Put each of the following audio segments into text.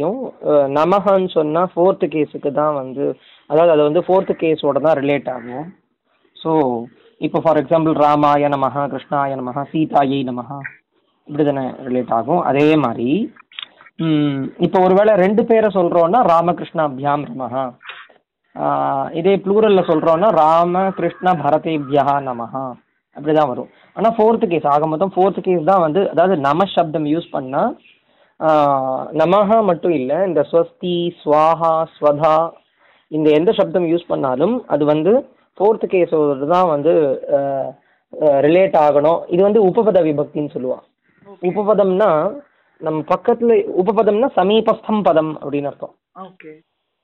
யும் நமகன்னு சொன்னால் ஃபோர்த்து கேஸுக்கு தான் வந்து அதாவது அது வந்து ஃபோர்த்து கேஸோட தான் ரிலேட் ஆகும். ஸோ இப்போ ஃபார் எக்ஸாம்பிள் ராமாய நமஹ கிருஷ்ணாய நமஹ சீதாயை நமஹ இப்படி தானே ரிலேட் ஆகும். அதே மாதிரி இப்போ ஒருவேளை ரெண்டு பேரை சொல்கிறோன்னா ராமகிருஷ்ணா அபியாம் நமஹா இதே ப்ளூரலில் சொல்கிறோன்னா ராம கிருஷ்ண பரதேபியா நமஹ. அப்படி தான் வரும். ஆனால் ஃபோர்த்து கேஸ் ஆக மொத்தம் ஃபோர்த்து கேஸ் தான் வந்து அதாவது நம சப்தம் யூஸ் பண்ணால் நமஹா மட்டும் இல்லை இந்த ஸ்வஸ்தி ஸ்வாஹா ஸ்வதா இந்த எந்த சப்தம் யூஸ் பண்ணாலும் அது வந்து ஃபோர்த்து கேஸோடு தான் வந்து ரிலேட் ஆகணும். இது வந்து உபபத விபக்தின்னு சொல்லுவான் உபபதம்னா நம்ம பக்கத்தில் உபபதம்னா சமீபஸ்தம் பதம் அப்படின்னு அர்த்தம். ஓகே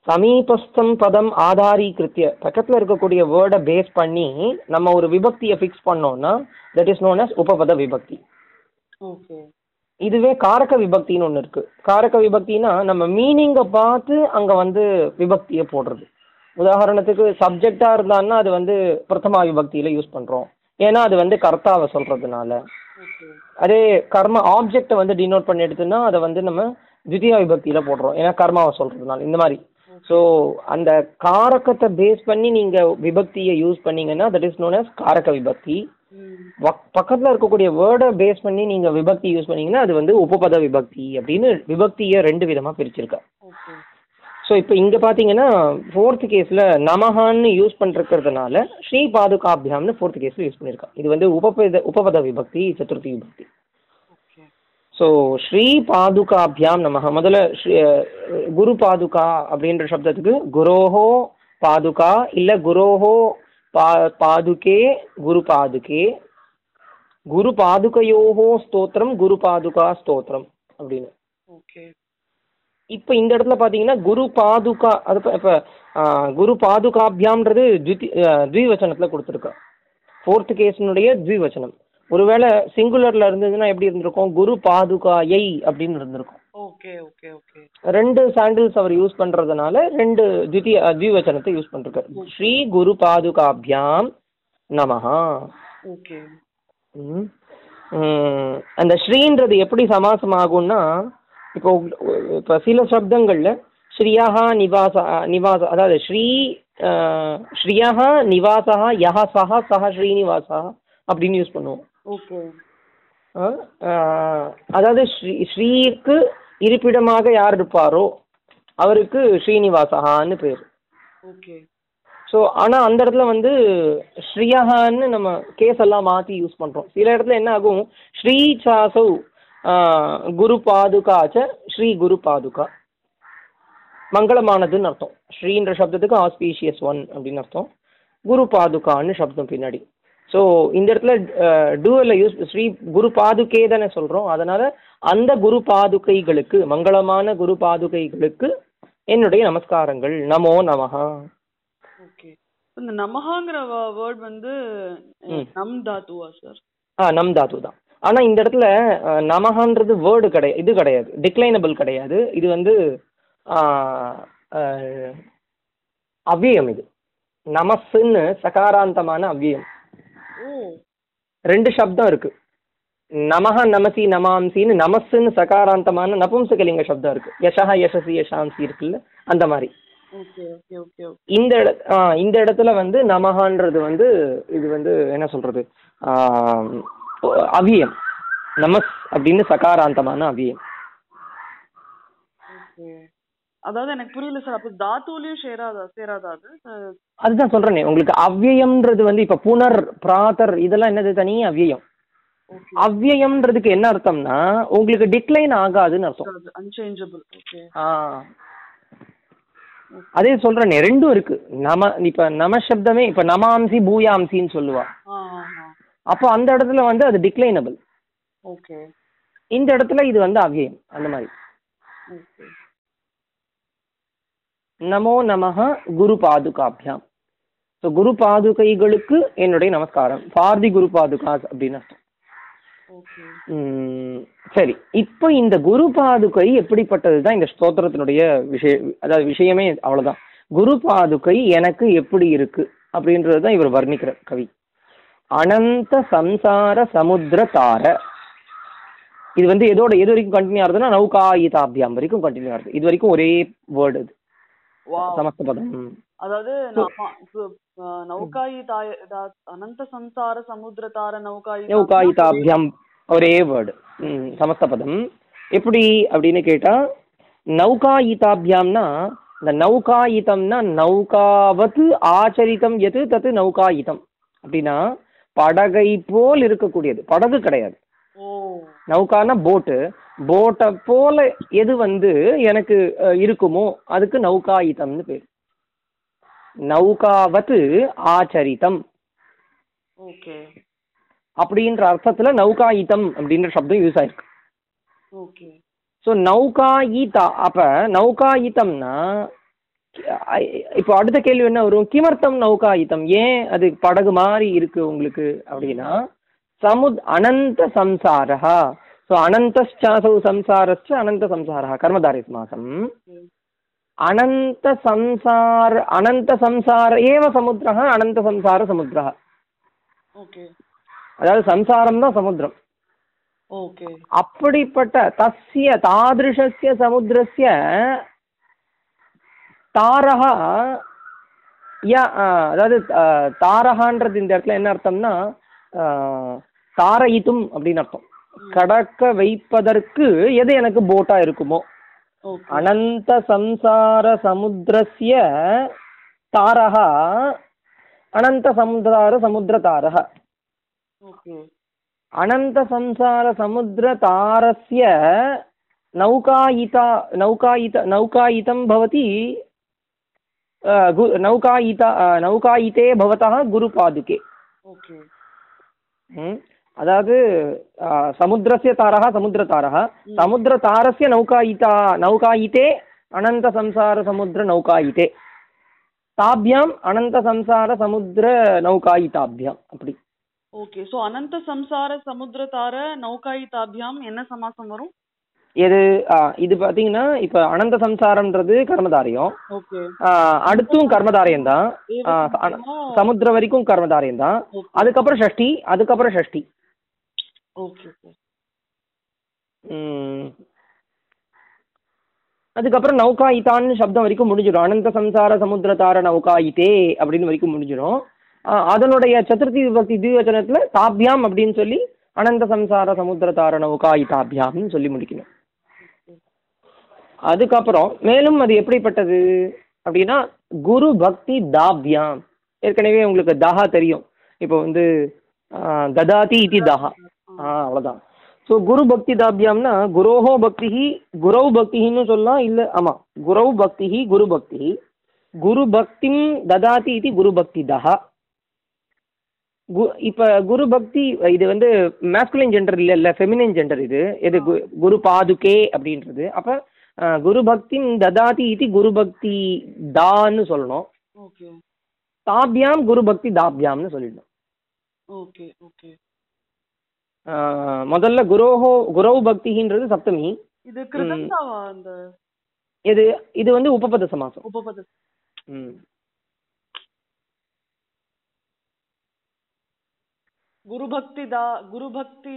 சமீபஸ்தம் பதம் ஆதாரீகிருத்திய பக்கத்தில் இருக்கக்கூடிய வேர்டை பேஸ் பண்ணி நம்ம ஒரு விபக்தியை ஃபிக்ஸ் பண்ணோம்னா தட் இஸ் நோன் as உபபத விபக்தி. ஓகே இதுவே காரக விபக்தின்னு ஒன்று இருக்கு. காரக விபக்தினா நம்ம மீனிங்கை பார்த்து அங்கே வந்து விபக்தியை போடுறது. உதாரணத்துக்கு சப்ஜெக்டாக இருந்தான்னா அது வந்து பிரதமா விபக்தியில் யூஸ் பண்ணுறோம் ஏன்னா அது வந்து கர்த்தாவை சொல்கிறதுனால அதே கர்ம ஆப்ஜெக்டை வந்து டினோட் பண்ணி எடுத்துன்னா அதை வந்து நம்ம தித்தியா விபக்தியில் போடுறோம். ஏன்னா கர்மாவை சொல்கிறதுனால இந்த மாதிரி. ஸோ அந்த காரகத்தை பேஸ் பண்ணி நீங்கள் விபக்தியை யூஸ் பண்ணீங்கன்னா தட் இஸ் நோன் அஸ் காரக விபக்தி. பக்கத்தில் இருக்கக்கூடிய வேர்டை பேஸ் பண்ணி நீங்கள் விபக்தி யூஸ் பண்ணீங்கன்னா அது வந்து உபபத விபக்தி அப்படின்னு விபக்தியை ரெண்டு விதமாக பிரிச்சிருக்கா. ஸோ இப்போ இங்கே பார்த்தீங்கன்னா ஃபோர்த் கேஸில் நமஹான்னு யூஸ் பண்ணிருக்கிறதுனால ஸ்ரீ பாதுகாபியாம்னு ஃபோர்த் கேஸில் யூஸ் பண்ணியிருக்கா இது வந்து உபபத உபபத விபக்தி சதுர்த்தி விபக்தி. ஸோ ஸ்ரீ பாதுகாபியாம் நமஹ. முதல்ல குரு பாதுகா அப்படின்ற சப்தத்துக்கு குரோஹோ பாதுகா இல்லை குரோஹோ பா பாதுகே குரு பாதுகே. குரு பாதுகையோஹோ ஸ்தோத்திரம் குரு பாதுகா ஸ்தோத்திரம் அப்படின்னு. ஓகே. இப்போ இந்த இடத்துல பார்த்தீங்கன்னா குரு பாதுகா அது இப்போ குரு பாதுகாபியாம்ன்றது த்விதி த்விவச்சனத்தில் கொடுத்துருக்கா ஃபோர்த் கேஸினுடைய த்விவச்சனம். ஒருவேளை சிங்குலரில் இருந்ததுன்னா எப்படி இருந்திருக்கும்? குரு பாதுகாயை அப்படின்னு இருந்திருக்கும். ஓகே ஓகே ஓகே ரெண்டு சாண்டில்ஸ் அவர் யூஸ் பண்ணுறதுனால ரெண்டு த்விதி த்விவச்சனத்தை யூஸ் பண்ணிருக்காரு ஸ்ரீ குரு பாதுகாபியாம் நமஹா. ஓகே அந்த ஸ்ரீன்றது எப்படி சமாசம் ஆகும்னா இப்போ இப்போ சில சப்தங்களில் ஸ்ரீயாக நிவாச நிவாச அதாவது ஸ்ரீ ஸ்ரீயாக நிவாசா யஹ சஹ சஹ ஸ்ரீனிவாசா அப்படின்னு யூஸ் பண்ணுவோம். ஓகே அதாவது ஸ்ரீ ஸ்ரீக்கு இருப்பிடமாக யார் இருப்பாரோ அவருக்கு ஸ்ரீனிவாசகான்னு பேர். ஓகே. ஸோ ஆனால் அந்த இடத்துல வந்து ஸ்ரீயஹான்னு நம்ம கேஸ் எல்லாம் மாற்றி யூஸ் பண்ணுறோம் சில இடத்துல என்ன ஆகும்? ஸ்ரீ சாசௌ குரு பாதுகா ச ஸ்ரீ குரு பாதுகா. மங்களமானதுன்னு அர்த்தம். ஸ்ரீன்ற சப்தத்துக்கு ஆஸ்பீஷியஸ் ஒன் அப்படின்னு அர்த்தம். குரு பாதுகான்னு சப்தம் பின்னாடி. ஸோ இந்த இடத்துல டூவில் யூஸ் ஸ்ரீ குரு பாதுகே தானே சொல்கிறோம் அதனால் அந்த குரு பாதுகைகளுக்கு மங்களமான குரு பாதுகைகளுக்கு என்னுடைய நமஸ்காரங்கள். நமோ நமஹா. ஓகே. இந்த நமஹாங்கிற வேர்ட் வந்து. நம் தாத்துவா சார் ஆ நம் தாத்து தான். ஆனால் இந்த இடத்துல நமஹன்றது வேர்டு கிடையாது இது கிடையாது. டிக்ளைனபிள் கிடையாது. இது வந்து அவ்வியம் இது. நமஸ்ன்னு சகாராந்தமான அவ்வியம். ரெண்டு சப்தம் இருக்கு. நமஹ நமசி நமாம்சின்னு நமஸ்ன்னு சகாராந்தமான நபும்சகலிங்க சப்தம் இருக்கு. யசஹ யசசி யசாம்சி இருக்குல்ல அந்த மாதிரி. இந்த இந்த இடத்துல வந்து நமஹான்றது வந்து இது வந்து என்ன சொல்றது? ஆ, அவ்வியம் நமஸ் அப்படின்னு சகாராந்தமான அவ்வியம் ஓகே அதாவது எனக்கு புரியல சார். அப்போ தாத்துலயும் சேராதா சேராதா அது? அதுதான் சொல்றேனே. உங்களுக்கு அவ்வியம்ன்றது வந்து இப்ப புனர் பிராத்தர் இதெல்லாம் என்னது? தனி அவ்வியம். அவ்வியம்ன்றதுக்கு என்ன அர்த்தம்னா உங்களுக்கு டிக்ளைன் ஆகாதுன்னு அர்த்தம். Unchangeable okay. ஆ. அதே சொல்றேனே ரெண்டும் இருக்கு. நம இப்ப நம சப்தமே இப்ப நமாம்சி பூயாம்சின்னு சொல்லுவா. அப்போ அந்த இடத்துல வந்து அது டிக்ளைனபிள் ஓகே. இந்த இடத்துல இது வந்து அவ்வியம் அந்த மாதிரி. ஓகே. நமோ நமஹ குரு பாதுகாபியாம். ஸோ குரு பாதுகைகளுக்கு என்னுடைய நமஸ்காரம். ஃபார் தி குரு பாதுகாஸ் அப்படின்னு அர்த்தம். சரி. இப்போ இந்த குரு பாதுகை எப்படிப்பட்டது தான் இந்த ஸ்தோத்திரத்தினுடைய விஷய அதாவது விஷயமே அவ்வளவுதான். குரு பாதுகை எனக்கு எப்படி இருக்கு அப்படின்றது தான் இவர் வர்ணிக்கிற கவி. அனந்த சம்சார சமுத்திர தார. இது வந்து எதோட எது வரைக்கும் கண்டினியூ ஆகுதுன்னா நௌகாயிதாபியாம் வரைக்கும் கண்டினியூ ஆகுது. இது வரைக்கும் ஒரே வேர்டு இது Wow. சமஸ்த பதம் ம். அதாவது நௌகாயி தாய அனந்த சம்சார சமுத்திர தார நௌகாயி நௌகாயிதாபியாம் ஒரே வேர்டு ம் சமஸ்த பதம் எப்படி அப்படின்னு கேட்டா நௌகாயிதாபியாம்னா இந்த நௌகாயிதம்னா நௌகாவத் ஆச்சரித்தம் எது தத்து நௌகாயிதம். அப்படின்னா படகை போல் இருக்கக்கூடியது. படகு கிடையாது. நௌகானா போட்டு போட்டை போல எது வந்து எனக்கு இருக்குமோ அதுக்கு நௌகாயிதம்னு பேர். நௌகாவத் ஆச்சரித்தம் ஓகே. அப்படின்ற அர்த்தத்துல நௌகாயிதம் அப்படின்ற சப்தம் யூஸ் ஆயிருக்கு. ஓகே. ஸோ நௌகாயிதா அப்ப நௌகாயிதம்னா இப்போ அடுத்த கேள்வி என்ன வரும்? கிமர்த்தம் நௌகாயிதம் ஏன் அது படகு மாதிரி இருக்கு உங்களுக்கு அப்படின்னா சமுத் அனந்த சம்சாரா ஸோ அனந்தச்சாசௌ சம்சாரஸ்ச அனந்த சம்சாரா கர்மதாரி மாசம் அனந்த சம்சார அனந்த சம்சார ஏவ சமுத்திரः அனந்த சம்சார சமுத்திரः ஓகே. அதாவது சம்சாரம் தான் சமுத்திரம். ஓகே. அப்படிப்பட்ட தஸ்ய தாதிருஷஸ்ய சமுத்திரஸ்ய தாரக யா அதாவது தாரகான்றது இந்த இடத்துல என்ன அர்த்தம்னா சாரயித்தும் அப்படின்னு அர்த்தம். கடக்க வைப்பதற்கு எது எனக்கு போட்டா இருக்குமோ? அனந்த சம்சார சமுத்திரஸ்ய தாரகா அனந்த சமுதார சமுத்திர தாரக. அனந்த சம்சார சமுத்திர தாரஸ்ய நௌகாயிதா நௌகாயித நௌகாயிதம் பவதி நௌகாயிதா நௌகாயிதே பவதா குரு பாதுகே அதாவது சமுத்திரசிய தாரா சமுத்திரதாரா சமுத்திரதாரஸ்ய நௌகாயிதா நௌகாயிதே அனந்த சம்சார சமுத்திர நௌகாயிதே. தாபியாம் அனந்த சம்சார சமுத்திர நௌகாயிதாபியாம் அப்படி. ஓகே சோ அனந்த சம்சார சமுத்திர தார நௌகாயிதாபியாம் என்ன சமாசம் வரும்? எது இது பாத்தீங்கன்னா இப்ப அனந்த சம்சாரம்ன்றது கர்மதாரியம். அடுத்தும் கர்மதாரியம் தான். சமுத்திர வரைக்கும் கர்மதாரியம் தான். அதுக்கப்புறம் ஷஷ்டி அதுக்கப்புறம் ஷஷ்டி. ஓகே ஓகே ம். அதுக்கப்புறம் நௌகாயிதான்னு சப்தம் வரைக்கும் முடிஞ்சிடும். அனந்த சம்சார சமுத்திரதார நௌகாயிதே அப்படின்னு வரைக்கும் முடிஞ்சிடும். அதனுடைய சதுர்த்தி விபக்தி திவ்யோஜனத்தில் தாபியாம் அப்படின்னு சொல்லி அனந்த சம்சார சமுத்திரதார நௌகாயிதாபியாம்னு சொல்லி முடிக்கணும். அதுக்கப்புறம் மேலும் அது எப்படிப்பட்டது? அப்படின்னா குரு பக்தி தாபியாம். ஏற்கனவே உங்களுக்கு தஹா தெரியும். இப்போ வந்து ததாதி இதி தஹா ஆ அவ்வளோதான் ஸோ குரு பக்தி தாபியாம்னா குரோஹோ பக்தி குரௌ பக்தின்னு சொல்லலாம் இல்லை ஆமாம் குரௌ பக்தி குரு பக்தி. குரு பக்திம் ததாதி இது குரு பக்தி தஹா. கு இப்போ குரு பக்தி இது வந்து மேஸ்குலின் ஜெண்டர் இல்லை இல்லை ஃபெமினின் ஜெண்டர் இது. இது குரு பாதுகே அப்படின்றது. அப்போ குரு பக்திம் ததாதி இது குரு பக்தி தான்னு சொல்லணும். தாபியாம் குரு பக்தி தாபியாம்னு சொல்லிடணும். Okay okay. முதல்ல குரோஹோ குரௌ பக்தின்றது சப்தமி. இது அந்த இது இது வந்து உபபத சமாசம். உபபத. ம். குரு பக்தி தா குரு பக்தி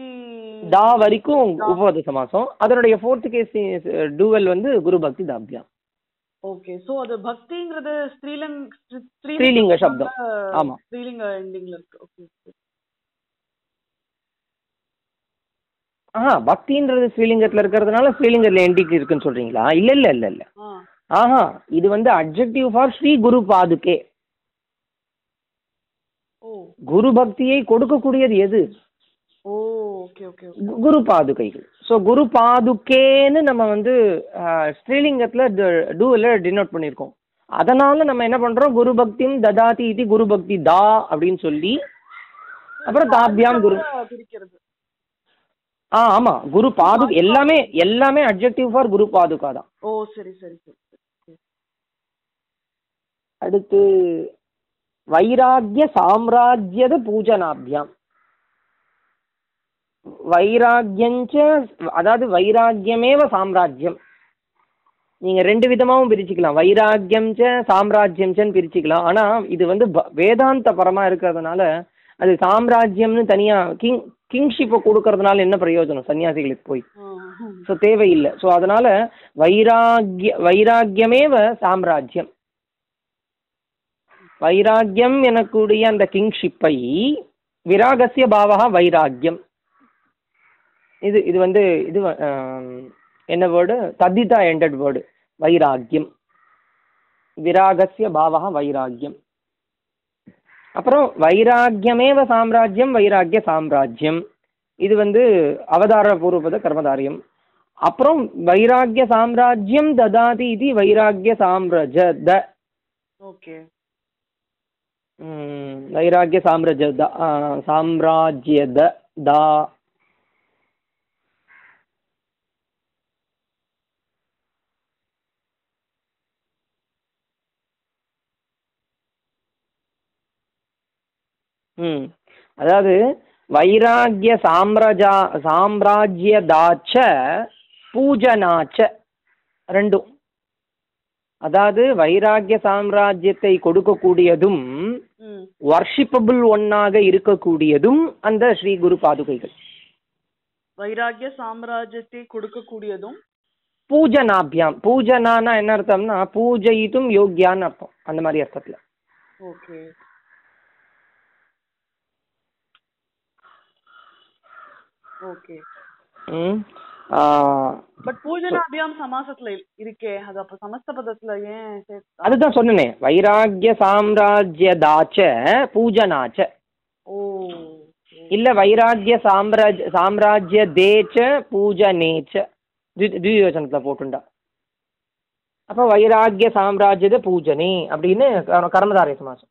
தா வரைக்கும் உபபத சமாசம். அதனுடைய ஃபோர்த் கேஸ் டூவல் வந்து குரு பக்தி தாபியாம் ஓகே சோ அது பக்திங்கிறது ஸ்ரீலங் ஸ்ரீலிங்க சப்தம். ஆமா. ஸ்ரீலிங்க எண்டிங்ல இருக்கு. ஓகே ஆஹா பக்தின்றது ஸ்ரீலிங்கத்துல இருக்கிறதுனால ஸ்ரீலிங்கத்துல எண்டிக்கு இருக்குன்னு சொல்றீங்களா? இல்ல இல்ல இல்ல இல்ல. ஆ. ஆஹா இது வந்து அட்ஜெக்டிவ் ஃபார் ஸ்ரீ குரு பாதுகே குரு பக்தியை கொடுக்கக்கூடியது எது? ஓ ஓகே ஓகே கு- குரு பாதுகைகள் ஸோ குரு பாதுகேன்னு நம்ம வந்து ஸ்ரீலிங்கத்துல டூவில் டினோட் பண்ணியிருக்கோம் அதனால நம்ம என்ன பண்றோம்? குரு பக்திம் ததாதி இது குரு பக்தி தா அப்படின்னு சொல்லி அப்புறம் தாபியாம் குரு பிரிக்கிறது. ஆ ஆமா. குரு பாது எல்லாமே எல்லாமே அட்ஜெக்டிவ் ஃபார் குரு பாதுகா தான். ஓ சரி சரி சரி. அடுத்து வைராக்கிய சாம்ராஜ்யத பூஜனாபியாம். வைராக்கியஞ்ச அதாவது வைராக்கியமேவ சாம்ராஜ்யம். நீங்க ரெண்டு விதமாவும் பிரிச்சுக்கலாம். வைராக்கியம் ச சாம்ராஜ்யம் சன்னு பிரிச்சுக்கலாம். ஆனா இது வந்து வேதாந்த பரமா இருக்கிறதுனால அது சாம்ராஜ்யம்னு தனியா கிங் கிங்ஷிப்பை கொடுக்கறதுனால என்ன பிரயோஜனம்? சன்னியாசிகளுக்கு போய். ஸோ தேவையில்லை. ஸோ அதனால வைராகிய வைராக்கியமேவ சாம்ராஜ்யம். வைராக்கியம் எனக்கூடிய அந்த கிங்ஷிப்பை விராகசிய பாவகா வைராக்கியம். இது இது வந்து இது என்ன வேர்டு தத்திதா எண்டட் வேர்டு வைராக்கியம். விராகசிய பாவகா வைராக்கியம். அப்புறம் வைராக்கியமேவ சாம்ராஜ்யம் வைராக்கிய சாம்ராஜ்யம். இது வந்து அவதார பூர்வபத கர்மதாரியம். அப்புறம் வைராக்கிய சாம்ராஜ்யம் ததாதி இது வைராக்கிய சாம்ராஜ த. ஓகே. வைராக்கிய சாம்ராஜ்ய சாம்ராஜ்ய த தா. ம். அதாவது வைராக்கிய சாம்ராஜா சாம்ராஜ்ய தாச்ச பூஜனாச்ச ரெண்டும். அதாவது வைராக்கிய சாம்ராஜ்யத்தை கொடுக்கக்கூடியதும் வர்ஷிப்பபிள் ஒன்னாக இருக்கக்கூடியதும் அந்த ஸ்ரீ குரு பாதுகைகள். வைராக்கிய சாம்ராஜ்யத்தை கொடுக்கக்கூடியதும்? பூஜனாபியாம். பூஜனானா என்ன அர்த்தம்னா பூஜயித்தும் யோக்கியான்னு அர்த்தம். அந்த மாதிரி அர்த்தத்துல. ஓகே. ஓகே ம். பட் பூஜனாபியாம் சமாசத்துல இல்- இருக்கே. அது அப்ப சமஸ்த பதத்துல ஏன் அதுதான் சொன்னனே. வைராக்கிய சாம்ராஜ்ய தாச்ச பூஜனாச்ச. ஓ. இல்ல வைராக்கிய சாம்ராஜ் சாம்ராஜ்ய தேச்ச பூஜனேச்ச. த்வி- த்விவச்சனத்துல போட்டுண்டா. அப்ப வைராக்கிய சாம்ராஜ்யத பூஜனே அப்படின்னு கர- கர்மதாரய சமாசம்.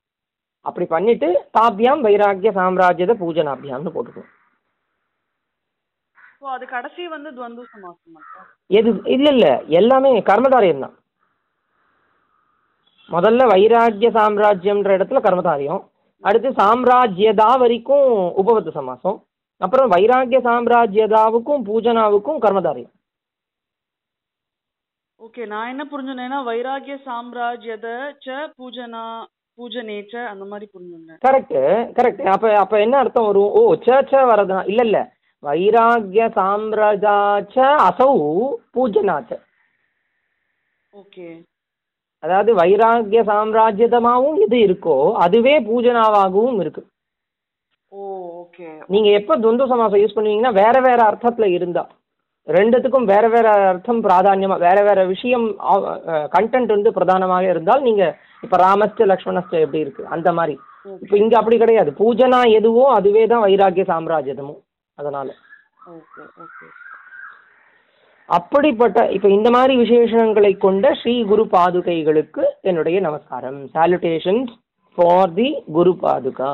அப்படி பண்ணிட்டு தாபியாம் வைராக்கிய சாம்ராஜ்யத பூஜனாபியாம்னு போட்டுக்கணும் அது கடைசி வந்து துவந்து சமாசம் எது இல்ல இல்ல. எல்லாமே கர்மதாரியம் தான் முதல்ல வைராக்கிய சாம்ராஜ்யம்ன்ற இடத்துல கர்மதாரியம். அடுத்து சாம்ராஜ்யதா வரைக்கும் உபவத்து சமாசம். அப்புறம் வைராக்கிய சாம்ராஜ்யதாவுக்கும் பூஜனாவுக்கும் கர்மதாரியம். ஓகே நான் என்ன புரிஞ்சுனேன்னா வைராக்கிய சாம்ராஜ்யத ச பூஜனா பூஜனேச்ச அந்த மாதிரி புரிஞ்சுனேன். கரெக்ட் கரெக்ட் அப்ப அப்ப என்ன அர்த்தம் வரும்? ஓ ச ச வரதா இல்ல இல்ல. வைராக்கிய சாம்ராஜாச்ச அசௌ பூஜனாச்ச. ஓகே. அதாவது வைராக்கிய சாம்ராஜ்யதமாவும் எது இருக்கோ அதுவே பூஜனாவாகவும் இருக்கு. நீங்க எப்ப துவந்த சமாசம் யூஸ் பண்ணுவீங்கன்னா வேற வேற அர்த்தத்துல இருந்தா. ரெண்டுத்துக்கும் வேற வேற அர்த்தம் பிராதான்யமா வேற வேற விஷயம் கண்டென்ட் வந்து பிரதானமாக இருந்தால் நீங்க இப்ப ராமஸ்ட லக்ஷ்மணஸ்ட எப்படி இருக்கு அந்த மாதிரி. இப்ப இங்க அப்படி கிடையாது. பூஜனா எதுவோ அதுவே தான் வைராக்கிய சாம்ராஜ்யதமும். அதனால. ஓகே ஓகே அப்படிப்பட்ட இப்ப இந்த மாதிரி விசேஷங்களை கொண்ட ஸ்ரீ குரு பாதுகைகளுக்கு என்னுடைய நமஸ்காரம். சாலுடேஷன்ஸ் ஃபார் தி குரு பாதுகா.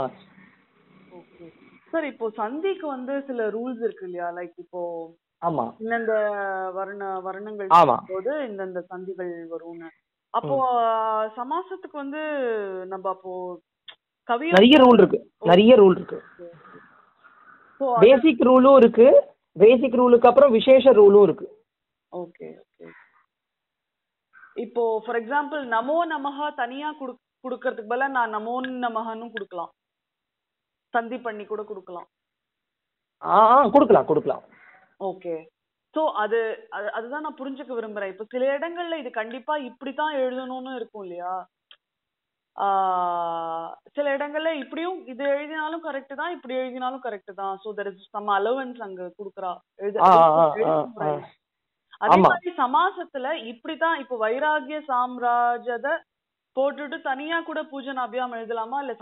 சார் இப்போ சந்திக்கு வந்து சில ரூல்ஸ் இருக்கு இல்லையா? லைக் இப்போ ஆமா. இந்தந்த வர்ண வர்ணங்கள் ஆமா. போது இந்தந்த சந்திகள் வரும்னு. அப்போ சமாசத்துக்கு வந்து நம்ம அப்போ கவி நிறைய ரூல் இருக்கு. நிறைய ரூல் இருக்கு. பேசிக் ரூலும் இருக்கு. பேசிக் ரூலுக்கு அப்புறம் விசேஷ ரூலும் இருக்கு. ஓகே ஓகே இப்போ ஃபார் எக்ஸாம்பிள் நமோ நமஹா தனியா குடு குடுக்கறதுக்கு பதிலா நான் நமோ நமஹன்னு கொடுக்கலாம். சந்தி பண்ணி கூட கொடுக்கலாம். ஆ கொடுக்கலாம் கொடுக்கலாம். ஓகே சோ அது அது- அதுதான் நான் புரிஞ்சுக்க விரும்புறேன். இப்போ சில இடங்கள்ல இது கண்டிப்பா இப்படித்தான் எழுதணும்னு இருக்கும் இல்லையா? சில இடங்கள்ல இப்படியும் இது எழுதினாலும் கரெக்ட் தான் இப்படி எழுதினாலும் கரெக்ட் தான். So there is some allowance அங்க குடுக்குறா. அதே. மாதிரி சமாசத்துல இப்படித்தான் இப்போ வைராகிய சாம்ராஜத போட்டுட்டு தனியா கூட பூஜன் அபியாம் எழுதலாமா? இல்ல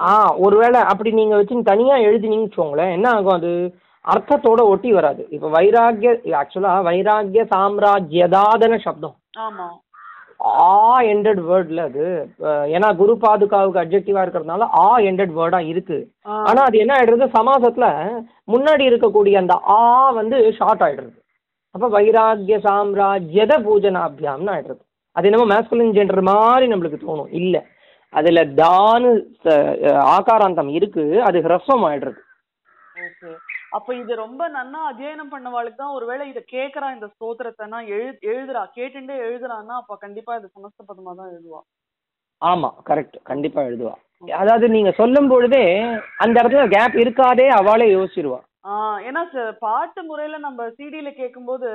ஒருவேளை அப்படி நீங்க வச்சு தனியா எழுதினீங்கன்னு வச்சுக்கோங்களேன் என்ன ஆகும் அது? அர்த்தத்தோட ஒட்டி வராது. இப்ப வைராக்கிய ஆக்சுவலா வைராக்கிய சாம்ராஜ்யதாதன சப்தம். ஆமா. ஆ எண்டட் வேர்ட்ல அது. ஏன்னா குரு பாதுகாவுக்கு அப்ஜெக்டிவா இருக்கிறதுனால ஆ எண்டட் வேர்டா இருக்கு. ஆனா அது என்ன ஆயிடுறது சமாசத்துல முன்னாடி இருக்கக்கூடிய அந்த ஆ வந்து ஷார்ட் ஆயிடுறது அப்ப வைராக்கிய சாம்ராஜ்யத பூஜனாபியாம்னு ஆயிடுறது அது என்னமோ மேஸ்குலின் ஜெண்டர் மாதிரி நம்மளுக்கு தோணும். இல்ல. அதுல தானு ஆகாராந்தம் இருக்கு. அது ஹ்ரஸ்வம் ஆயிடுறது அப்ப இது ரொம்ப நன்னா அத்தியனம் பண்ணவாளுக்கு தான் ஒருவேளை இத கேக்குறா இந்த ஸ்தோத்திரத்தைனா எழு எழுதுறா. கேட்டுட்டே எழுதுறான்னா அப்ப கண்டிப்பா இது சமஸ்த பதமா தான் எழுதுவா. ஆமா கரெக்ட் கண்டிப்பா எழுதுவா. அதாவது நீங்க சொல்லும் பொழுதே அந்த இடத்துல கேப் இருக்காதே அவளே யோசிச்சிருவா. ஏன்னா பாட்டு முறையில நம்ம சிடில கேட்கும்போது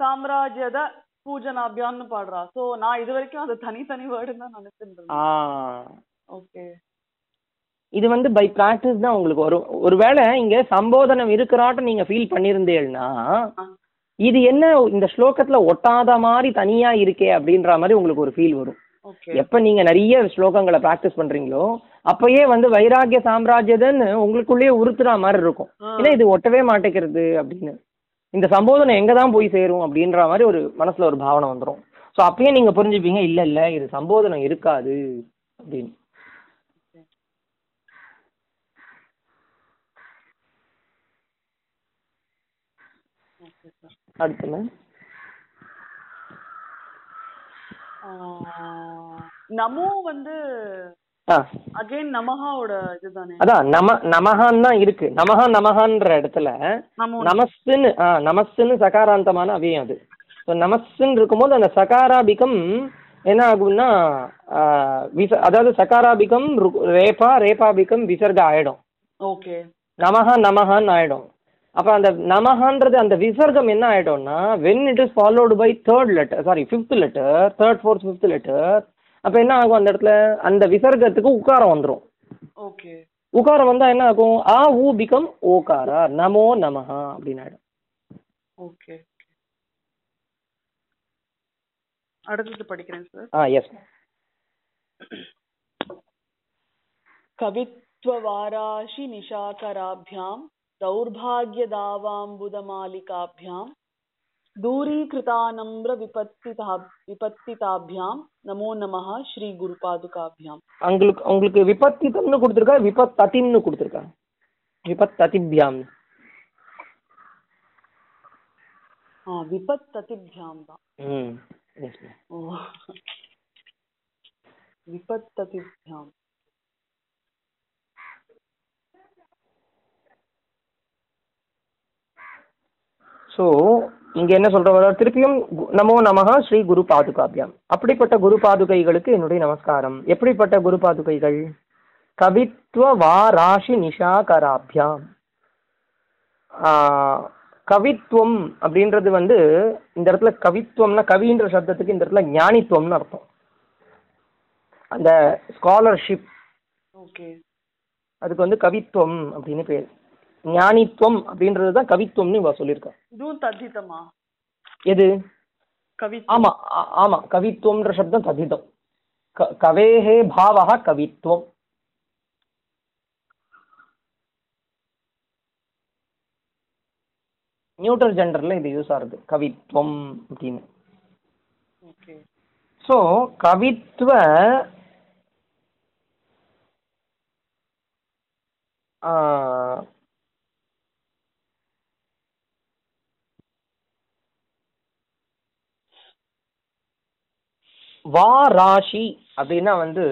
சாம்ராஜ்யத பூஜனாபியான்னு பாடுறா. சோ நான் இது வரைக்கும் அது தனித்தனி வேர்டுன்னு தான் ஆ. ஓகே. இது வந்து பை ப்ராக்டிஸ் தான் உங்களுக்கு வரும். ஒருவேளை இங்க சம்போதனம் இருக்கிறாட்டம் நீங்க ஃபீல் பண்ணியிருந்தேன்னா இது என்ன இந்த ஸ்லோகத்துல ஒட்டாத மாதிரி தனியா இருக்கே அப்படின்ற மாதிரி உங்களுக்கு ஒரு ஃபீல் வரும். எப்ப நீங்க நிறைய ஸ்லோகங்களை ப்ராக்டிஸ் பண்றீங்களோ அப்பயே வந்து வைராகிய சாம்ராஜ்யதன்னு உங்களுக்குள்ளேயே உறுத்துற மாதிரி இருக்கும். ஏன்னா இது ஒட்டவே மாட்டேங்கிறது அப்படின்னு. இந்த சம்போதனம் எங்க தான் போய் சேரும் அப்படின்ற மாதிரி ஒரு மனசுல ஒரு பாவனை வந்துடும் ஸோ அப்பயே நீங்க புரிஞ்சுப்பீங்க இல்ல இல்ல இது சம்போதனம் இருக்காது அப்படின்னு ஓகே சார் அடுத்து மேம் நமோ வந்து அகைன் நமஹாவோட இதுதானே? அதான் நம நமகான் தான் இருக்கு. நமஹா நமகான்ற இடத்துல நமோ. நமஸ்ன்னு ஆ நமஸ்ன்னு சகாராந்தமான அவ்வியம் அது. ஸோ நமஸ்ன்னு இருக்கும்போது அந்த சகாராபிகம் என்ன ஆகும்னா விச அதாவது சகாராபிகம் ரேபா ரேபாபிகம் விசர்க ஆயிடும். ஓகே. நமஹா நமஹான்னு ஆயிடும். அப்போ அந்த நமஹான்றது அந்த விசர்க்கம் என்ன ஆகிடும்னா when it is followed by third letter sorry fifth letter third fourth fifth letter அப்போ என்ன ஆகும் அந்த இடத்துல? அந்த விசர்க்கத்துக்கு உக்காரம் வந்துடும் ஓகே. உக்காரம் வந்தால் என்ன ஆகும்? ஆ ஊ பிகம் ஓகாரா நமோ நமஹா அப்படின்னு ஆகிடும் ஓகே அடுத்தது படிக்கிறேன் சார் ஆ எஸ் கவித்வவாராஷி நிஷாகராபியாம் दौर्भाग्यदावाम्बुदमालिकाभ्यां दूरीकृतानम्रविपत्तिता विपत्तिताभ्यां नमो नमः श्रीगुरुपादुकाभ्यां உங்களுக்கு உங்களுக்கு விபத்திதம்னு கொடுத்துருக்கா விபத் அதிம்னு கொடுத்துருக்கா விபத் அதிபியாம் ஆ विपत्ततिभ्यां தான் ம் எஸ் ஸோ இங்க என்ன சொல்ற திருப்பியும் நமோ நமஹா ஸ்ரீ குரு பாதுகாபியாம். அப்படிப்பட்ட குரு பாதுகைகளுக்கு என்னுடைய நமஸ்காரம். எப்படிப்பட்ட குரு பாதுகைகள்? கவித்வ வாராஷி நிஷாகராபியாம். கவித்துவம் அப்படின்றது வந்து இந்த இடத்துல கவித்துவம்னா கவின்ற சப்தத்துக்கு இந்த இடத்துல ஞானித்துவம்னு அர்த்தம். அந்த ஸ்காலர்ஷிப் ஓகே அதுக்கு வந்து கவித்துவம் அப்படின்னு பேர். ஞானித்துவம் அப்படின்றது தான் கவித்துவம்னு இவ சொல்லியிருக்கா. இதுவும் தத்தித்தமா? எது? கவி ஆமா ஆமா. கவித்துவம்ன்ற சப்தம் ததிதம் க கவேஹே பாவः கவித்துவம். நியூட்டர் ஜெண்டர்ல இது யூஸ் ஆகுது. கவித்துவம் அப்படின்னு. ஓகே. ஸோ கவித்துவ ஆ, வா ராசி அப்படின்னா வந்து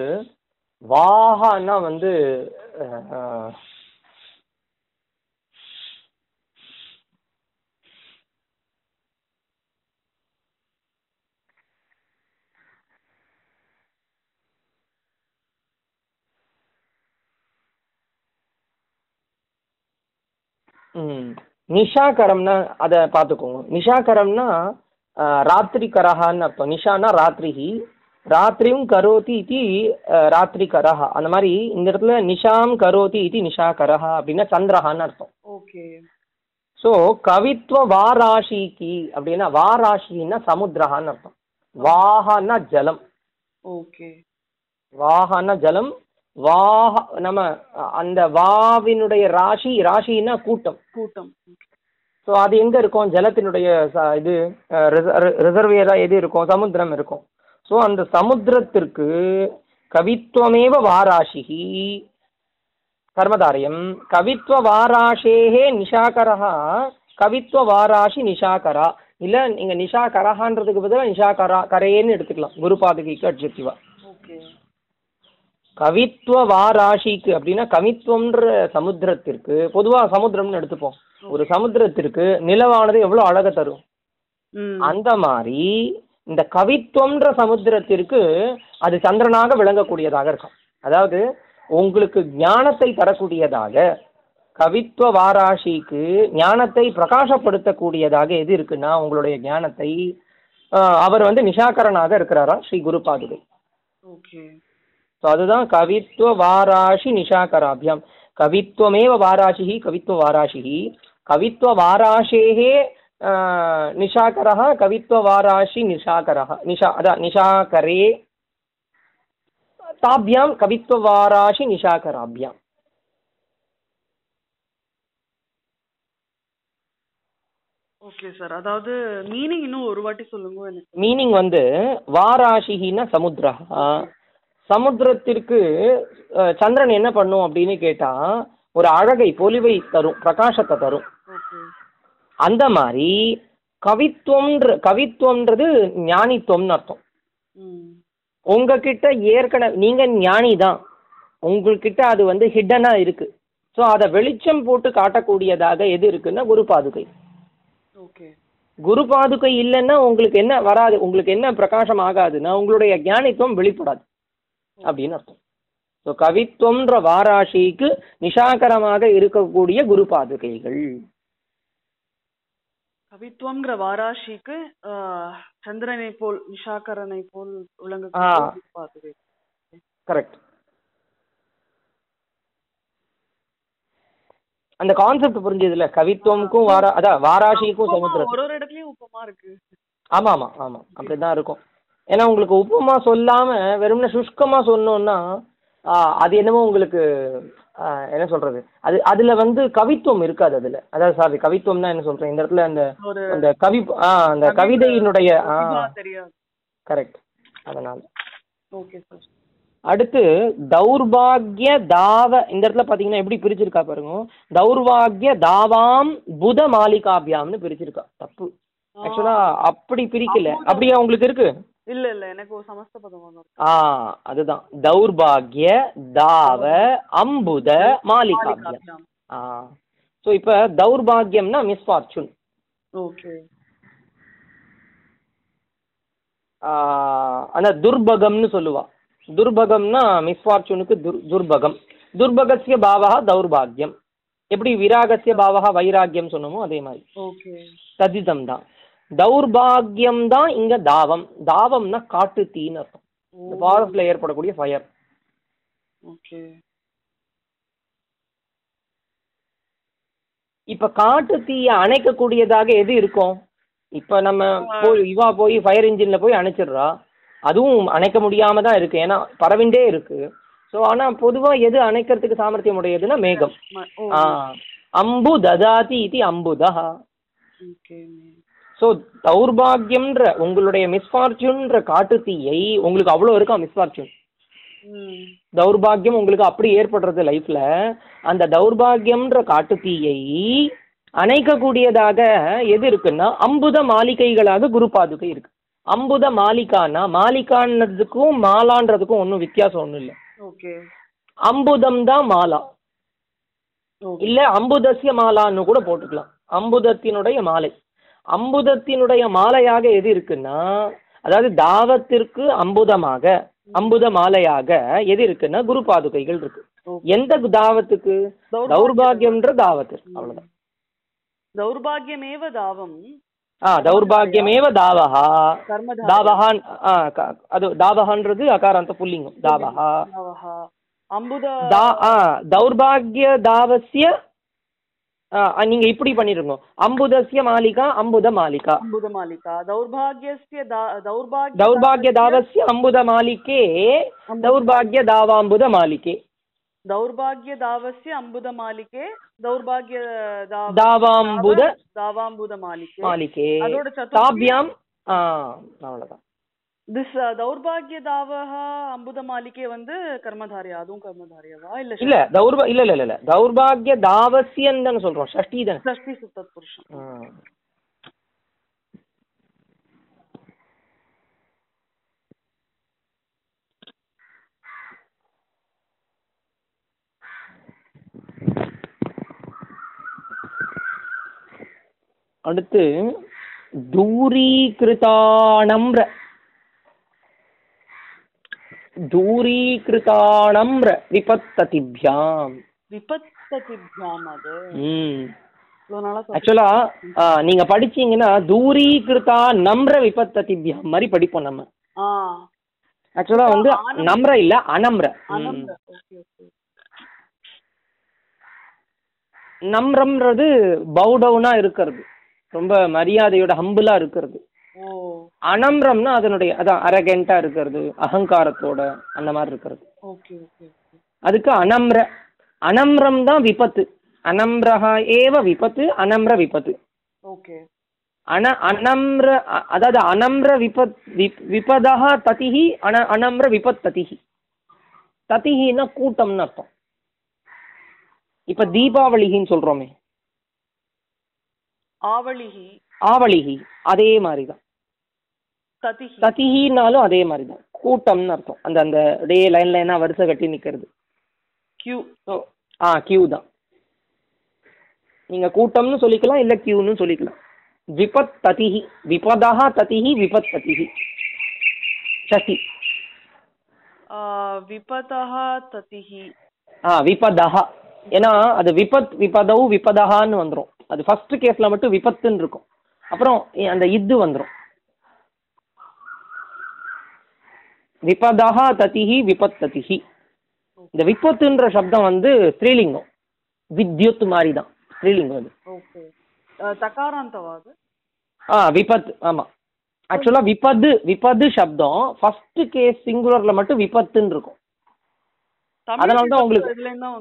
வாஹான்னா வந்து நிஷாகரம்னா அதை பார்த்துக்கோங்க. நிஷாகரம்னா ராத்திரி கரஹான்னு அர்த்தம் நிஷானா ராத்திரிஹி ராத்திரியும் கரோதி இது ராத்திரி கரஹா அந்த மாதிரி இந்த இடத்துல நிஷாம் கரோதி இது நிஷாகரஹா அப்படின்னா சந்திரஹான்னு அர்த்தம் ஓகே ஸோ கவித்துவ வாராஷிக்கு அப்படின்னா வாராஷின்னா சமுத்திரஹான்னு அர்த்தம் வாஹான்னா ஜலம் ஓகே வாஹான்னா ஜலம் வாஹ நம்ம அந்த வாவினுடைய ராசி ராசின்னா கூட்டம் கூட்டம் ஸோ அது எங்கே இருக்கும்? ஜலத்தினுடைய இது ரிசர்வேராக எது இருக்கும்? சமுத்திரம் இருக்கும். ஸோ அந்த சமுத்திரத்திற்கு கவித்துவமேவ வாராஷிகி கர்மதாரியம். கவித்துவ வாராஷேகே நிஷாகரா கவித்துவ வாராஷி நிஷாகரா. இல்லை நீங்கள் நிஷாகரஹான்றதுக்கு பதிலாக நிஷாகரா கரையேன்னு எடுத்துக்கலாம். குரு பாதுகைக்கு அட்ஜெக்டிவா. ஓகே. கவித்துவ வாராஷிக்கு அப்படின்னா கவித்துவம்ன்ற சமுத்திரத்திற்கு பொதுவாக சமுத்திரம்னு எடுத்துப்போம். ஒரு சமுத்திரத்திற்கு நிலவானது எவ்வளோ அழகை தரும்? அந்த மாதிரி இந்த கவித்துவம்ன்ற சமுத்திரத்திற்கு அது சந்திரனாக விளங்கக்கூடியதாக இருக்கும். அதாவது உங்களுக்கு ஞானத்தை தரக்கூடியதாக கவித்துவ வாராஷிக்கு ஞானத்தை பிரகாசப்படுத்தக்கூடியதாக எது இருக்குன்னா உங்களுடைய ஞானத்தை அவர் வந்து நிஷாகரனாக இருக்கிறாரா ஸ்ரீ குரு பாதுகை. ஸோ அதுதான் கவித்துவ வாராஷி நிஷாகராபியம். கவித்துவமேவ வாராஷி கவித்துவ வாராஷி கவித்துவ வாராஷேः நிஷாகரः கவித்துவ வாராஷி நிஷாகரः நிஷா அதான் நிஷாகரே. தாபியாம் கவித்துவ வாராஷி நிஷாகராபியாம். Okay sir. அதாவது மீனிங் இன்னும் ஒரு வாட்டி சொல்லுங்க மீனிங் வந்து வாராஷின்னா சமுத்திரா சமுத்திரத்திற்கு சந்திரன் என்ன பண்ணும் அப்படின்னு கேட்டா ஒரு அழகை பொலிவை தரும் பிரகாசத்தை தரும். அந்த மாதிரி கவித்துவம்ன்ற கவித்துவம்ன்றது ஞானித்துவம்னு அர்த்தம். உங்ககிட்ட ஏற்கனவே நீங்க ஞானி தான். உங்ககிட்ட அது வந்து ஹிடனா இருக்கு. ஸோ அதை வெளிச்சம் போட்டு காட்டக்கூடியதாக எது இருக்குன்னா குரு பாதுகை. ஓகே. குரு பாதுகை இல்லைன்னா உங்களுக்கு என்ன வராது உங்களுக்கு என்ன பிரகாசம் ஆகாதுன்னா உங்களுடைய ஞானித்துவம் வெளிப்படாது. அப்படின்னு அர்த்தம். ஸோ கவித்துவம்ன்ற வாராஷிக்கு நிஷாகரமாக இருக்கக்கூடிய குரு பாதுகைகள். கவித்துவம்ங்கிற வாராஷிக்கு சந்திரனை போல் நிஷாகரனை போல் விளங்க கரெக்ட் அந்த கான்செப்ட் புரிஞ்சதுல கவித்துவம்க்கும் வாரா அதான் வாராஷிக்கும் சமுத்திரம் ஒரு ஒரு இடத்துலயும் உப்பமா இருக்கு. ஆமா ஆமா ஆமா. அப்படிதான் இருக்கும். ஏன்னா உங்களுக்கு உப்புமா சொல்லாம வெறும்னே சுஷ்கமா சொன்னோம்னா ஆ, அது என்னமோ உங்களுக்கு என்ன சொல்றது? அது அதுல வந்து கவித்துவம் இருக்காது அதுல. அதாவது சாரி கவித்துவம்னா என்ன சொல்றேன் இந்த இடத்துல அந்த அந்த கவி ஆ அந்த கவிதையினுடைய கரெக்ட் அதனால. அடுத்து தௌர்பாகிய தாவ இந்த இடத்துல பாத்தீங்கன்னா எப்படி பிரிச்சிருக்கா பாருங்க. தௌர்பாகிய தாவாம் புத மாலிகாபியாம்னு பிரிச்சிருக்கா. தப்பு. ஆக்சுவலா அப்படி பிரிக்கல. அப்படியா உங்களுக்கு இருக்கு? இல்ல இல்ல எனக்கு சமஸ்த பதம் ஆ அதுதான். தௌர்பாகிய தாவ அம்புத மாலிகாபியம். ஆ. ஸோ இப்போ தௌர்பாகியம்னா மிஸ்ஃபார்ச்சூன் ஓகே. அந்த துர்பகம்னு சொல்லுவா. துர்பகம்னா மிஸ்ஃபார்ச்சூனுக்கு துர் துர்பகம். துர்பகசிய பாவா தௌர்பாகியம். எப்படி விராகசிய பாவா வைராகியம் சொன்னோமோ அதே மாதிரி. ஓகே. ததிதம் தான் தௌர்பாகியம் தான் இங்க தாவம். தாவம்னா காட்டு தீன்னு அர்த்தம். இந்த ஃபாரஸ்ட்ல ஏற்படக்கூடிய ஃபயர் ஓகே. இப்ப காட்டு தீயை அணைக்கக்கூடியதாக எது இருக்கும்? இப்ப நம்ம போய் இவா போய் ஃபயர் இன்ஜின்ல போய் அணைச்சிடுறா. அதுவும் அணைக்க முடியாம தான் இருக்கு. ஏன்னா பரவிண்டே இருக்கு. ஸோ ஆனா பொதுவா எது அணைக்கிறதுக்கு சாமர்த்தியம் உடையதுன்னா மேகம். அம்பு ததாதி இது அம்புதா ஸோ தௌர்பாகியம்ன்ற உங்களுடைய மிஸ்ஃபார்ச்சூன்ற காட்டு தீயை உங்களுக்கு அவ்வளோ இருக்கா மிஸ்ஃபார்ச்சூன் தௌர்பாகியம் உங்களுக்கு அப்படி ஏற்படுறது லைஃப்ல அந்த தௌர்பாகியம்ன்ற காட்டு தீயை அணைக்கக்கூடியதாக எது இருக்குன்னா அம்புத மாளிகைகளாக குரு பாதுகை இருக்கு. அம்புத மாலிகான்னா மாலிகான்றதுக்கும் மாலான்றதுக்கும் ஒன்றும் வித்தியாசம் ஒன்றும் இல்லை. ஓகே. அம்புதம் தான் மாலா. இல்ல அம்புதசிய மாலான்னு கூட போட்டுக்கலாம். அம்புதத்தினுடைய மாலை. அம்புதத்தினுடைய மாலையாக எது இருக்குன்னா அதாவது தாவத்திற்கு அம்புதமாக அம்புத மாலையாக எது இருக்குன்னா குரு பாதுகைகள் இருக்கு. எந்த தாவத்துக்கு? தௌர்பாகியம்ன்ற தாவத்திற்கு. அவ்வளவுதான். தௌர்பாகியமேவ தாவம்? ஆ தௌர்பாகியமேவ தாவஹா. தாவஹான் அது தாவஹன்றது அகாராந்த புல்லிங்கம். தாவஹா. அம்புத தா ஆ தௌர்பாகிய தாவசிய நீங்க இப்படி பண்ணிருங்க அம்புதசிய மாலிகா அம்புத மாலிகா அம்புத மாலிகா தௌர்பாகியஸ்ய தா- தௌர்பாகிய ದೌರ್ಭಾಗ್ಯ ದಾವಸ್ಯ ಅಂಬುದ ಮಾಲಿಕೆ ದೌರ್ಭಾಗ್ಯ ದಾವಾಂಬುದ ಮಾಲಿಕೆ ದೌರ್ಭಾಗ್ಯ ದಾವಸ್ಯ ಅಂಬುದ ಮಾಲಿಕೆ ದೌರ್ಭಾಗ್ಯ ದಾವ தாவாம்புத தாவாம்புத மாலிகே மாலிகே அதோட சதுர்த்தி தாபியாம் ஆ அவ்வளவுதான் திஸ் தௌர்பாகிய தாவஹ அம்புத மாலிகே வந்து கர்மதாரியா? அதுவும் கர்மதாரியாவா? இல்ல இல்ல தௌர்பா இல்ல இல்ல இல்ல. தௌர்பாகிய தாவசியன்னு தானே சொல்றோம். ஷஷ்டி தானே ஷஷ்டி சுத்தத் புருஷன். அடுத்து தூரீகிருதானம்ர. தூரீகிருதானம்ர விபத்ததிபியாம் விபத்ததிபியாம். அது ம். ஆக்சுவலா நீங்க படிச்சீங்கன்னா தூரீகிருதா நம்ர விபத்ததிபியாம் மாதிரி படிப்போம் நம்ம. ஆக்சுவலா வந்து. நம்ர இல்ல அனம்ர. நம்ரம்ன்றது பவுடவுனா இருக்கிறது. ரொம்ப மரியாதையோட ஹம்பிளா இருக்கிறது. அனம்ரம்னா அதனுடைய அதான் அரகெண்டா இருக்கிறது அகங்காரத்தோட அந்த மாதிரி இருக்கிறது. அதுக்கு அனம்ர அனம்ரம் தான் விபத்து. அனம்ரஹா ஏவ விபத்து அனம்ர விபத்து. ஓகே. அன அனம்ர அதாவது அனம்ர விபத் விப் விபதா ததிஹி அன அனம்ர விபத் ததிஹி. ததிஹின்னா கூட்டம்னு அர்த்தம். இப்ப தீபாவளிகின்னு சொல்றோமே. ஆவளிஹி ஆவளிகி அதே மாதிரி தான் ததிஹி ததிஹின்னாலும் அதே மாதிரி தான் கூட்டம்னு அர்த்தம். அந்த அந்த டே லைன் லைனா வரிசை கட்டி நிக்கிறது. கியூ ஸோ ஆ கியூ தான். நீங்க கூட்டம்னு சொல்லிக்கலாம் இல்ல கியூன்னு சொல்லிக்கலாம். விபத் ததிஹி. விபதா ததிஹி விபத் ததிஹி. சசி. விபதः ததிஹி. ஆ விபதா ஏன்னா அது விபத் விபதௌ விபதஹான்னு வந்துரும். அது ஃபர்ஸ்ட் கேஸ்ல மட்டும் விபத்துன்னு இருக்கும். அப்புறம் அந்த இது வந்துரும். விபதா ததிஹி விபத் ததிஹி இந்த விபத்துன்ற சப்தம் வந்து ஸ்ரீலிங்கம். வித்யுத் மாதிரி தான் ஸ்ரீலிங்கம் அது. ஆ விபத் ஆமா. ஆக்சுவலா விபத்து விபத்து சப்தம். ஃபர்ஸ்ட் கேஸ் சிங்குலர்ல மட்டும் விபத்துன்னு இருக்கும் அதனால தான் உங்களுக்கு-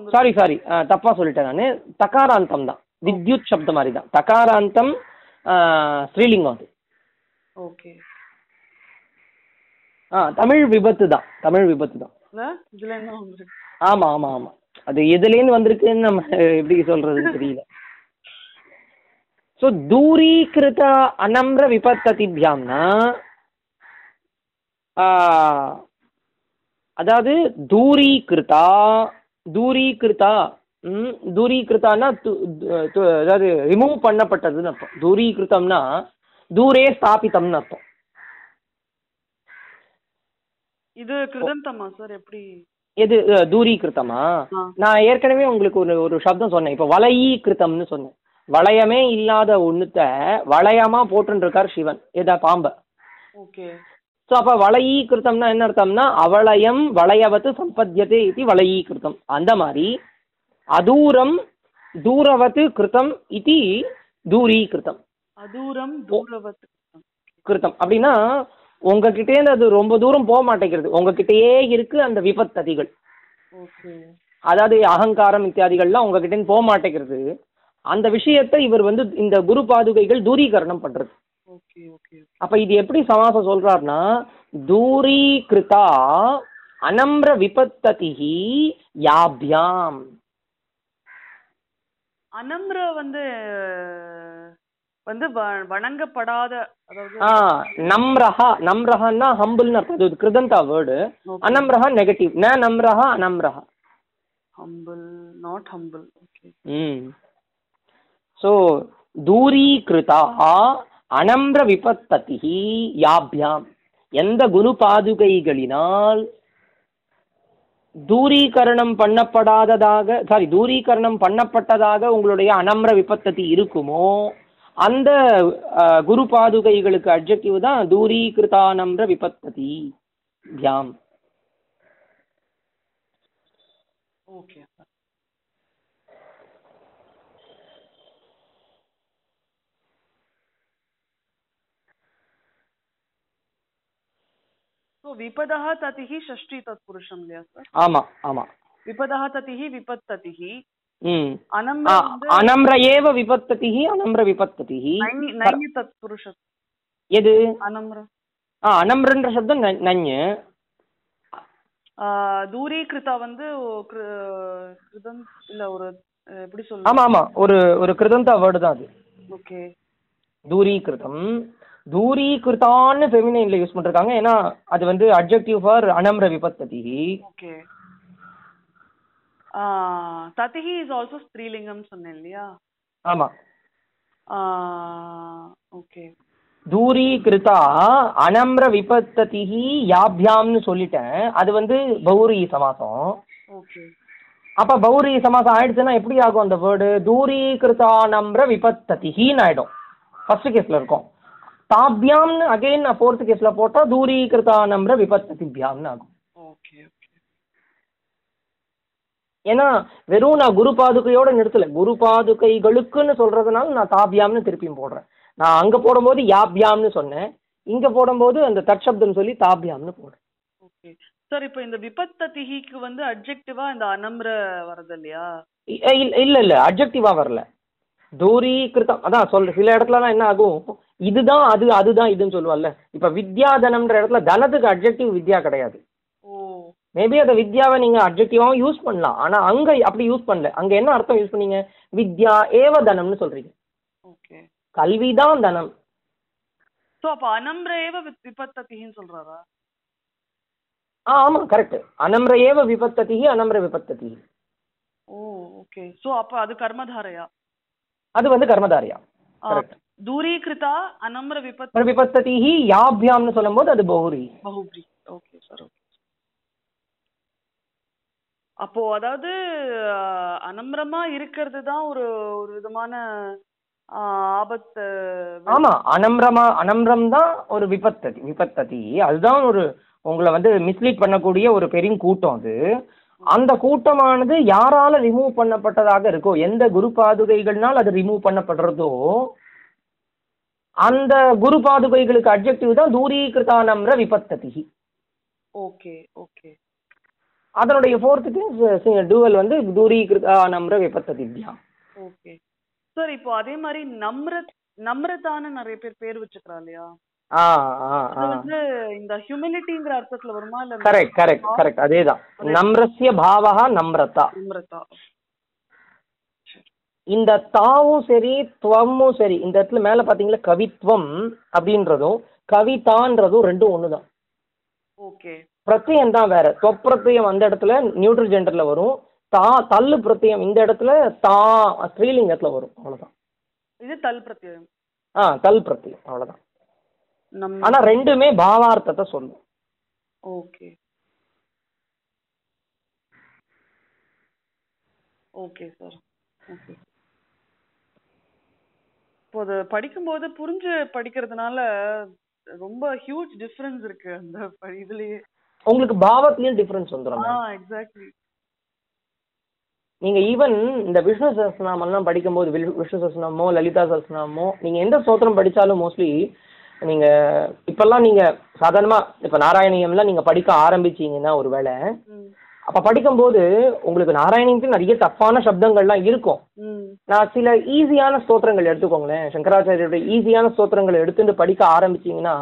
சாரி சாரி தப்பா சொல்லிட்டேன் நான். தகாராந்தம் தான். வித்யுத் சப்தம் மாதிரி தான் தகாராந்தம் ஸ்ரீலிங்கம் அது. ஓகே. ஆ தமிழ் விபத்து தான். தமிழ் விபத்து தான். ஆமா ஆமா ஆமா. அது எதுலேருந்து வந்திருக்குன்னு நம்ம எப்படி சொல்றதுன்னு தெரியல. ஸோ தூரீகிருத அனம்ர விபத்ததிபியாம்னா அதாவது தூரீகிருதா தூரீகிருதா ம், தூரீகிருதான்னா து- து- து- அதாவது ரிமூவ் பண்ணப்பட்டதுன்னு அர்த்தம். தூரீகிருதம்னா தூரே ஸ்தாபிதம்னு அர்த்தம். இது கிருதந்தமா சார் எப்படி? எது தூரீகிருத்தமா. நான் ஏற்கனவே உங்களுக்கு ஒரு ஒரு சப்தம் சொன்னேன். இப்போ வளையீகிருத்தம்னு சொன்னேன். வளையமே இல்லாத ஒண்ணுத்த வளையமா போட்டுன்னு இருக்கார் சிவன் எதா பாம்ப. ஓகே. ஸோ அப்போ வளையீகிருத்தம்னா என்ன அர்த்தம்னா அவளயம் வளையவத்து சம்பத்தியதே இது வளையீகிருத்தம். அந்த மாதிரி அதூரம் தூரவத்து கிருத்தம் இது தூரீகிருத்தம். அதூரம் தூரவத் கிருத்தம். அப்படின்னா உங்ககிட்டேருந்து அது ரொம்ப தூரம் போக மாட்டேங்கிறது. உங்ககிட்டயே இருக்கு அந்த விபத்ததிகள். அதாவது அகங்காரம் இத்தியாதிகள்லாம் உங்ககிட்ட போக மாட்டேங்கிறது. அந்த விஷயத்தை இவர் வந்து இந்த குரு பாதுகைகள் தூரீகரணம் பண்றது. அப்ப இது எப்படி சமாசம் சொல்றாருன்னா தூரீகிருதா அனம்ர விபத்ததிஹி யாப்யாம். அனம்ர வந்து வந்து வணங்கப்படாத நம்ரஹா நம்ரஹான்னா ஹம்பிள்னு அர்த்தம். அது கிருதந்தா வேர்டு அனம்ரஹா நெகட்டிவ் ந நம்ரஹா அனம்ரஹா humble not humble hmm. So தூரீகிருதா அனம்ர விபத்ததிஹி யாப்யாம். எந்த குரு பாதுகைகளினால் தூரீகரணம் பண்ணப்படாததாக சாரி தூரீகரணம் பண்ணப்பட்டதாக உங்களுடைய அனம்ர விபத்ததி இருக்குமோ அந்த குரு பாதுகைகளுக்கு அட்ஜெக்டிவ் தான் தூரீகிருதானம்ர விபத்ததி. தியாம் ஓகே. விபதः ததிஹி ஷஷ்டி தத்புருஷம் இல்லையா சார் ஆமா ஆமா. விபதः ததிஹி விபத்ததிஹி அனம்ர ஏவ விபத்ததிஹி அனம்ர விபத்ததிஹி. தத்புருஷ எது? அனம்ர. ஆ அனம்ரன்ற சப்தம் நஞ்சு. தூரீகிருதா வந்து இல்ல ஒரு எப்படி சொல்றது? ஆமா ஆமா ஒரு ஒரு கிருதந்தா வேர்டு தான் அது. ஓகே. தூரீகிருதம். தூரீகிருதான்னு ஃபெமினைன்ல யூஸ் பண்ணிருக்காங்க. ஏன்னா அது வந்து அட்ஜெக்டிவ் ஃபார் அனம்ர விபத்ததி ஓகே. ததிஹி இஸ் ஆல்சோ ஸ்திரீலிங்கம் சொன்னேன் இல்லையா? ஆமா. ஓகே. தூரீகிருதா அனம்ர விபத்ததிஹி யாப்யாம்னு சொல்லிட்டேன். அது வந்து பௌரி சமாசம். ஓகே. அப்ப பௌரி சமாசம் ஆயிடுச்சுன்னா எப்படி ஆகும் அந்த வேர்டு தூரீகிருதானம்ர விபத்ததிஹின்னு ஆயிடும். ஃபர்ஸ்ட் கேஸ்ல இருக்கும். தாபியாம்னு அகைன் நான் ஃபோர்த் கேஸ்ல போட்டா தூரீகிருதானம்ர விபத்ததிபியாம்னு ஆகும். ஓகே. ஏன்னா வெறும் நான் குரு பாதுகையோட நிறுத்தல. குரு பாதுகைகளுக்குன்னு சொல்றதுனால நான் தாபியாம்னு திருப்பியும் போடுறேன். நான் அங்க போடும்போது யாபியாம்னு சொன்னேன். இங்க போடும்போது அந்த தற்சப்தம் சொல்லி தாபியாம்னு போடுறேன். ஓகே. சார் இப்போ இந்த விபத்ததிஹிக்கு வந்து அட்ஜெக்டிவா இந்த அனம்ர வரது இல்லையா? இல்ல இல்ல இல்ல. அப்ஜெக்டிவா வரல. தூரீகிருதம் அதான் சொல்ற சில இடத்துலலாம் என்ன ஆகும்? இதுதான் அது அதுதான் இதுன்னு சொல்லுவாள்ல. இப்ப வித்யாதனம்ன்ற இடத்துல தனத்துக்கு அப்ஜெக்டிவ் வித்யா கிடையாது. மேபி அந்த வித்யாவை நீங்க அப்ஜெக்டிவாவும் யூஸ் பண்ணலாம். ஆனா அங்க அப்படி யூஸ் பண்ணல. அங்க என்ன அர்த்தம் யூஸ் பண்ணீங்க? வித்யா ஏவ தனம்னு சொல்றீங்க. ஓகே கல்விதான் தனம். சோ அப்ப அனம்ர ஏவ சொல்றாரா? ஆ ஆமா கரெக்ட் அனம்ர ஏவ விபத்ததி அனம்ர விபத்ததி ஓ ஓகே சோ அப்ப அது கர்மதாரையா? அது வந்து கர்மதாரியா? கரெக்ட் தூரீகிருதா அனம்ர விபத் விபத்ததி யாபியாம்னு சொல்லும்போது அது பௌரி. பகுப்ரி ஓகே சார் ஓகே அப்போ அதாவது ஆஹ், அனம்ரமா இருக்கிறது தான் ஒரு ஒரு விதமான ஆஹ், ஆபத்து ஆமா அனம்ரமா அனம்ரம் தான் ஒரு விபத்ததி விபத்ததி. அதுதான் ஒரு உங்களை வந்து மிஸ்லீட் பண்ணக்கூடிய ஒரு பெரிய கூட்டம் அது. அந்த கூட்டமானது யாரால ரிமூவ் பண்ணப்பட்டதாக இருக்கோ எந்த குரு பாதுகைகள்னால் அது ரிமூவ் பண்ணப்படுறதோ அந்த குரு பாதுகைகளுக்கு அப்ஜெக்டிவ் தான் தூரீகிருதானம்ர விபத்ததி. Okay okay. அதனுடைய ஃபோர்த்துக்கு டூவல் வந்து தூரீகிருதானம்ர விபத்ததித்யா ஓகே. சார் இப்போ அதே மாதிரி நம்ரத் நம்ரதான்னு நிறைய பேர் பேர் வச்சுக்கிறா இல்லையா? வந்து இந்த ஹியூமிலிட்டிங்கிற அர்த்தத்துல வருமா இல்ல கரெக்ட் கரெக்ட் கரெக்ட் அதேதான். நம்ரஸ்ய பாவகா நம்ரதா. நம்ரதா. இந்த தாவும் சரி துவமும் சரி இந்த இடத்துல மேல பாத்தீங்களா கவித்வம் அப்படின்றதும் கவிதான்றதும் ரெண்டும் ஒண்ணுதான். ஓகே. பிரத்யம் தான் வேற. தொப்பிரத்தியம் அந்த இடத்துல நியூட்ரல் ஜெண்டர்ல வரும். தா தள்ளு பிரத்யம் இந்த இடத்துல தா ஸ்ரீலிங்கத்துல வரும். அவ்வளவுதான். இது தல் பிரத்யம். ஆ தல் பிரத்யம். அவ்வளவுதான். ஆனா ரெண்டுமே பாவார்த்தத்தை சொல்லும். ஓகே. Okay sir. ஓகே. இப்போ அது படிக்கும்போது புரிஞ்சு படிக்கிறதுனால ரொம்ப ஹியூஜ் டிஃபரன்ஸ் இருக்கு அந்த இதுலயே. உங்களுக்கு பாவத்திலயும் டிஃபரன்ஸ் வந்துடும் எக்ஸாக்ட்லி நீங்க ஈவன் இந்த விஷ்ணு சஹஸ்ரநாமெல்லாம் படிக்கும்போது வில்- விஷ்ணு சஹஸ்ரநாமோ லலிதா சஹஸ்ரநாமோ நீங்க எந்த ஸ்தோத்திரம் படிச்சாலும் மோஸ்ட்லி நீங்க இப்பெல்லாம் நீங்க சாதாரணமா இப்ப நாராயணியம்லாம் நீங்க படிக்க ஆரம்பிச்சீங்கன்னா ஒருவேளை ம். அப்ப படிக்கும்போது உங்களுக்கு நாராயணியத்துக்கு நிறைய தப்பான சப்தங்கள்லாம் இருக்கும். நான் சில ஈஸியான ஸ்தோத்திரங்கள் எடுத்துக்கோங்களேன். சங்கராச்சாரியோட ஈஸியான ஸ்தோத்திரங்களை எடுத்துட்டு படிக்க ஆரம்பிச்சீங்கன்னா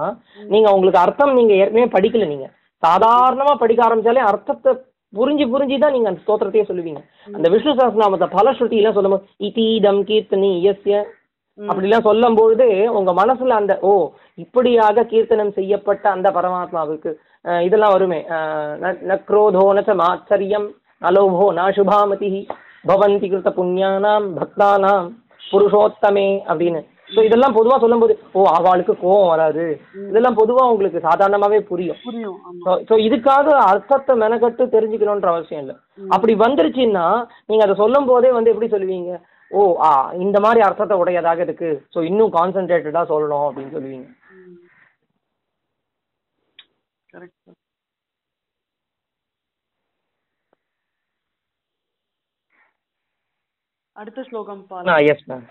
நீங்க உங்களுக்கு அர்த்தம் நீங்க ஏற்கனவே படிக்கல நீங்க. சாதாரணமா படிக்க ஆரம்பிச்சாலே அர்த்தத்தை புரிஞ்சு புரிஞ்சு தான் நீங்க அந்த ஸ்தோத்திரத்தையே சொல்லுவீங்க. அந்த விஷ்ணு சஹஸ்ரநாமத்தை பல ஸ்ருதி எல்லாம் சொல்லும் போது கீர்த்தனி இயஸ்ய அப்படிலாம் சொல்லும் பொழுது உங்க மனசுல அந்த ஓ இப்படியாக கீர்த்தனம் செய்யப்பட்ட அந்த பரமாத்மாவுக்கு இதெல்லாம் வருமே. நக்ரோதோ நச்ச மாச்சரியம் அலோபோ நாசுபாமதி பவந்தி கிருத்த புண்ணியானாம் பக்தானாம் புருஷோத்தமே அப்படின்னு. ஸோ இதெல்லாம் பொதுவா சொல்லும்போது ஓ அவளுக்கு கோவம் வராது. இதெல்லாம் பொதுவா உங்களுக்கு சாதாரணமாவே புரியும். புரியும் ஸோ இதுக்காக அர்த்தத்தை மெனக்கட்டு தெரிஞ்சுக்கணுன்ற அவசியம் இல்லை. அப்படி வந்துருச்சுன்னா நீங்க அதை சொல்லும் போதே வந்து எப்படி சொல்லுவீங்க? ஓ ஆ இந்த மாதிரி அர்த்தத்தை உடையதாக இருக்கு. ஸோ இன்னும் கான்சென்ட்ரேட்டடா சொல்லணும் அப்படின்னு சொல்லுவீங்க. அடுத்த ஸ்லோகம் எஸ் மேம்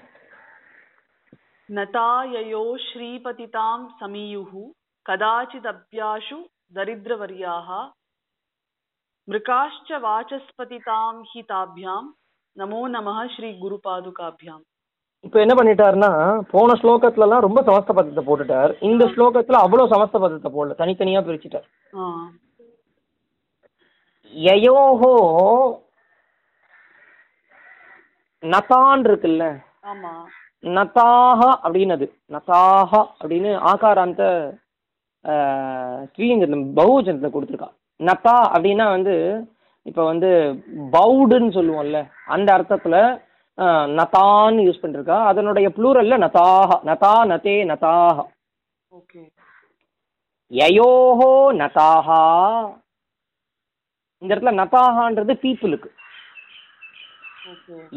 நதாயயோ ஸ்ரீபதிதாம் சமீயு கதாச்சிதப்யாஷு தரித்திரவரியாக மிருகாஷ்ச வாச்சஸ்பதிதாம் ஹி தாபியாம் நமோ நம ஸ்ரீ குரு பாதுகாபியாம். இப்போ என்ன பண்ணிட்டாருன்னா போன ஸ்லோகத்துலலாம் ரொம்ப சமஸ்த பதத்தை போட்டுட்டார். இந்த ஸ்லோகத்துல அவ்வளோ சமஸ்த பதத்தை போடல தனித்தனியா பிரிச்சுட்டார். யயோஹோ நதான் இருக்குல்ல? ஆமா. நதாக அப்படின்னது. நதாக அப்படின்னு ஆகாராந்த ஸ்ரீலிங்கத்தில் பகுஜனத்தில் கொடுத்துருக்கா. நதா அப்படின்னா வந்து இப்போ வந்து பவுடுன்னு சொல்லுவோம்ல அந்த அர்த்தத்தில் நதான்னு யூஸ் பண்ணிருக்கா. அதனுடைய ப்ளூரல்ல நதாக நதா நதே நதாக ஓகே. யயோஹோ நதாஹா இந்த இடத்துல நதாகான்றது பீப்புளுக்கு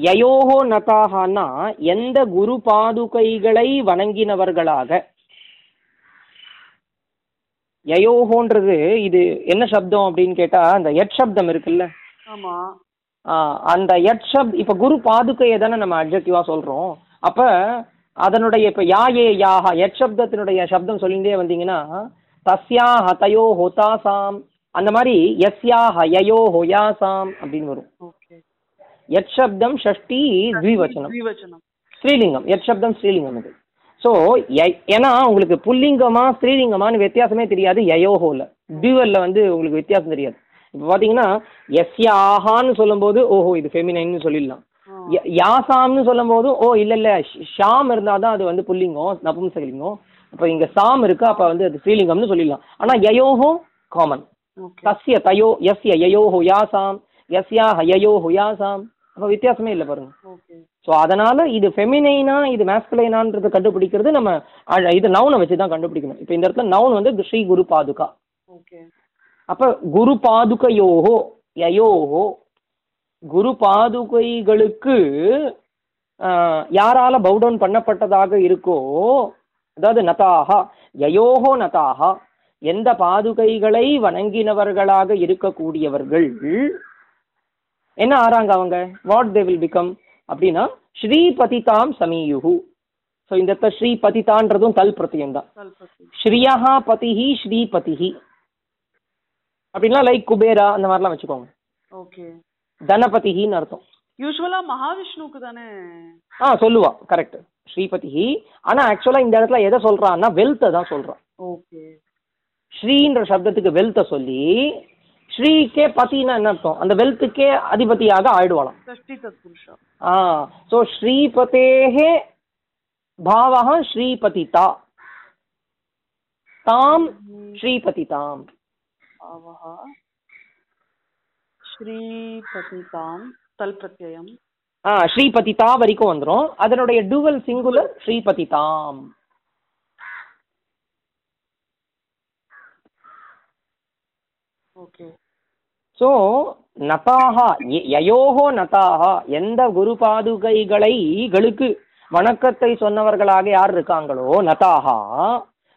யயோஹோ நதாகனா எந்த குரு பாதுகைகளை வணங்கினவர்களாக? யயோஹோன்றது இது என்ன சப்தம் அப்படின்னு கேட்டா அந்த எட் சப்தம் இருக்குல்ல? அந்த எட் சப் இப்ப குரு பாதுகையை தானே நம்ம அப்ஜெக்டிவா சொல்றோம். அப்ப அதனுடைய இப்ப யாயே யாஹா எட் சப்தத்தினுடைய சப்தம் சொல்லிட்டே வந்தீங்கன்னா தஸ்யா ஹதயோ ஹொதாசாம் அந்த மாதிரி எஸ்யா ஹயயோ ஹொயாசாம் அப்படின்னு வரும். சப்தம் ஷஷ்டி த்விவச்சனம். திவச்சனம் ஸ்ரீலிங்கம். எட் சப்தம் ஸ்ரீலிங்கம் இது ஸோ ஏன்னா உங்களுக்கு புல்லிங்கமா ஸ்ரீலிங்கமான்னு வித்தியாசமே தெரியாது யயோஹோல டியூவல்ல வந்து உங்களுக்கு வித்தியாசம் தெரியாது. இப்போ பார்த்தீங்கன்னா எஸ்யாஹான்னு சொல்லும்போது ஓஹோ இது ஃபெமினைன்னு சொல்லிடலாம். யாசாம்னு சொல்லும்போது ஓ இல்லை இல்லை ஷாம் இருந்தால் தான் அது வந்து புல்லிங்கம் நபும்சகலிங்கம். அப்போ இங்கே சாம் இருக்கு அப்போ வந்து அது ஸ்ரீலிங்கம்னு சொல்லிடலாம். ஆனால் யயோஹோ காமன் தஸ்ய தயோ எஸ்ய யயோஹோ யாசாம். எஸ்யா ஹயயோஹோ யாசாம் அப்போ வித்தியாசமே இல்லை பாருங்க. ஸோ அதனால இது ஃபெமினைனா இது மேஸ்குலைனான்றதை கண்டுபிடிக்கிறது நம்ம இது நவுனை வச்சு தான் கண்டுபிடிக்கணும். இப்போ இந்த இடத்துல நவுன் வந்து ஸ்ரீ குரு பாதுகா. ஓகே அப்போ குரு பாதுகையோஹோ யயோஹோ குரு பாதுகைகளுக்கு யாரால பவுடவுன் பண்ணப்பட்டதாக இருக்கோ அதாவது நதாகா யயோஹோ நதாகா எந்த பாதுகைகளை வணங்கினவர்களாக இருக்கக்கூடியவர்கள் என்ன ஆறாங்க அவங்க? வாட் தே வில் பிகம் அப்படின்னா ஸ்ரீபதிதாம் சமீயுஹு. ஸோ இந்த இடத்துல ஸ்ரீபதிதான்றதும் தல் பிரத்தியம் தான் கல்பத்தி ஸ்ரீயா பதிஹி ஸ்ரீபதிஹி. அப்படின்னா லைக் குபேரா அந்த மாதிரிலாம் வச்சுக்கோங்க. ஓகே. தனபதிஹின்னு அர்த்தம். யூஸ்வலா மகாவிஷ்ணுவுக்கு தானே? ஆ சொல்லுவா. கரெக்ட் ஸ்ரீபதிஹி. ஆனா ஆக்சுவலா இந்த இடத்துல எதை சொல்றான்னா வெல்த்தை தான் சொல்றான் ஓகே. ஸ்ரீன்ற சப்தத்துக்கு வெல்த்தை சொல்லி ஸ்ரீக்கே பதினா என்ன அர்த்தம்? அந்த வெல்த்துக்கே அதிபதியாக ஆயிடுவாளாம். ஷஷ்டி தத்புருஷா ஆ ஸோ ஸ்ரீபதேஹே பாவः ஸ்ரீபதிதா. தாம் ஸ்ரீபதிதாம். ஸ்ரீபதிதாம் தல் பிரத்யயம் ஆ ஸ்ரீபதிதா வரைக்கும் வந்துரும். அதனுடைய டுவல் சிங்குலர் ஸ்ரீபதிதாம். ஸோ நதாகா ய- யயோஹோ நதாகா எந்த குரு பாதுகைகளை களுக்கு வணக்கத்தை சொன்னவர்களாக யார் இருக்காங்களோ நதாகா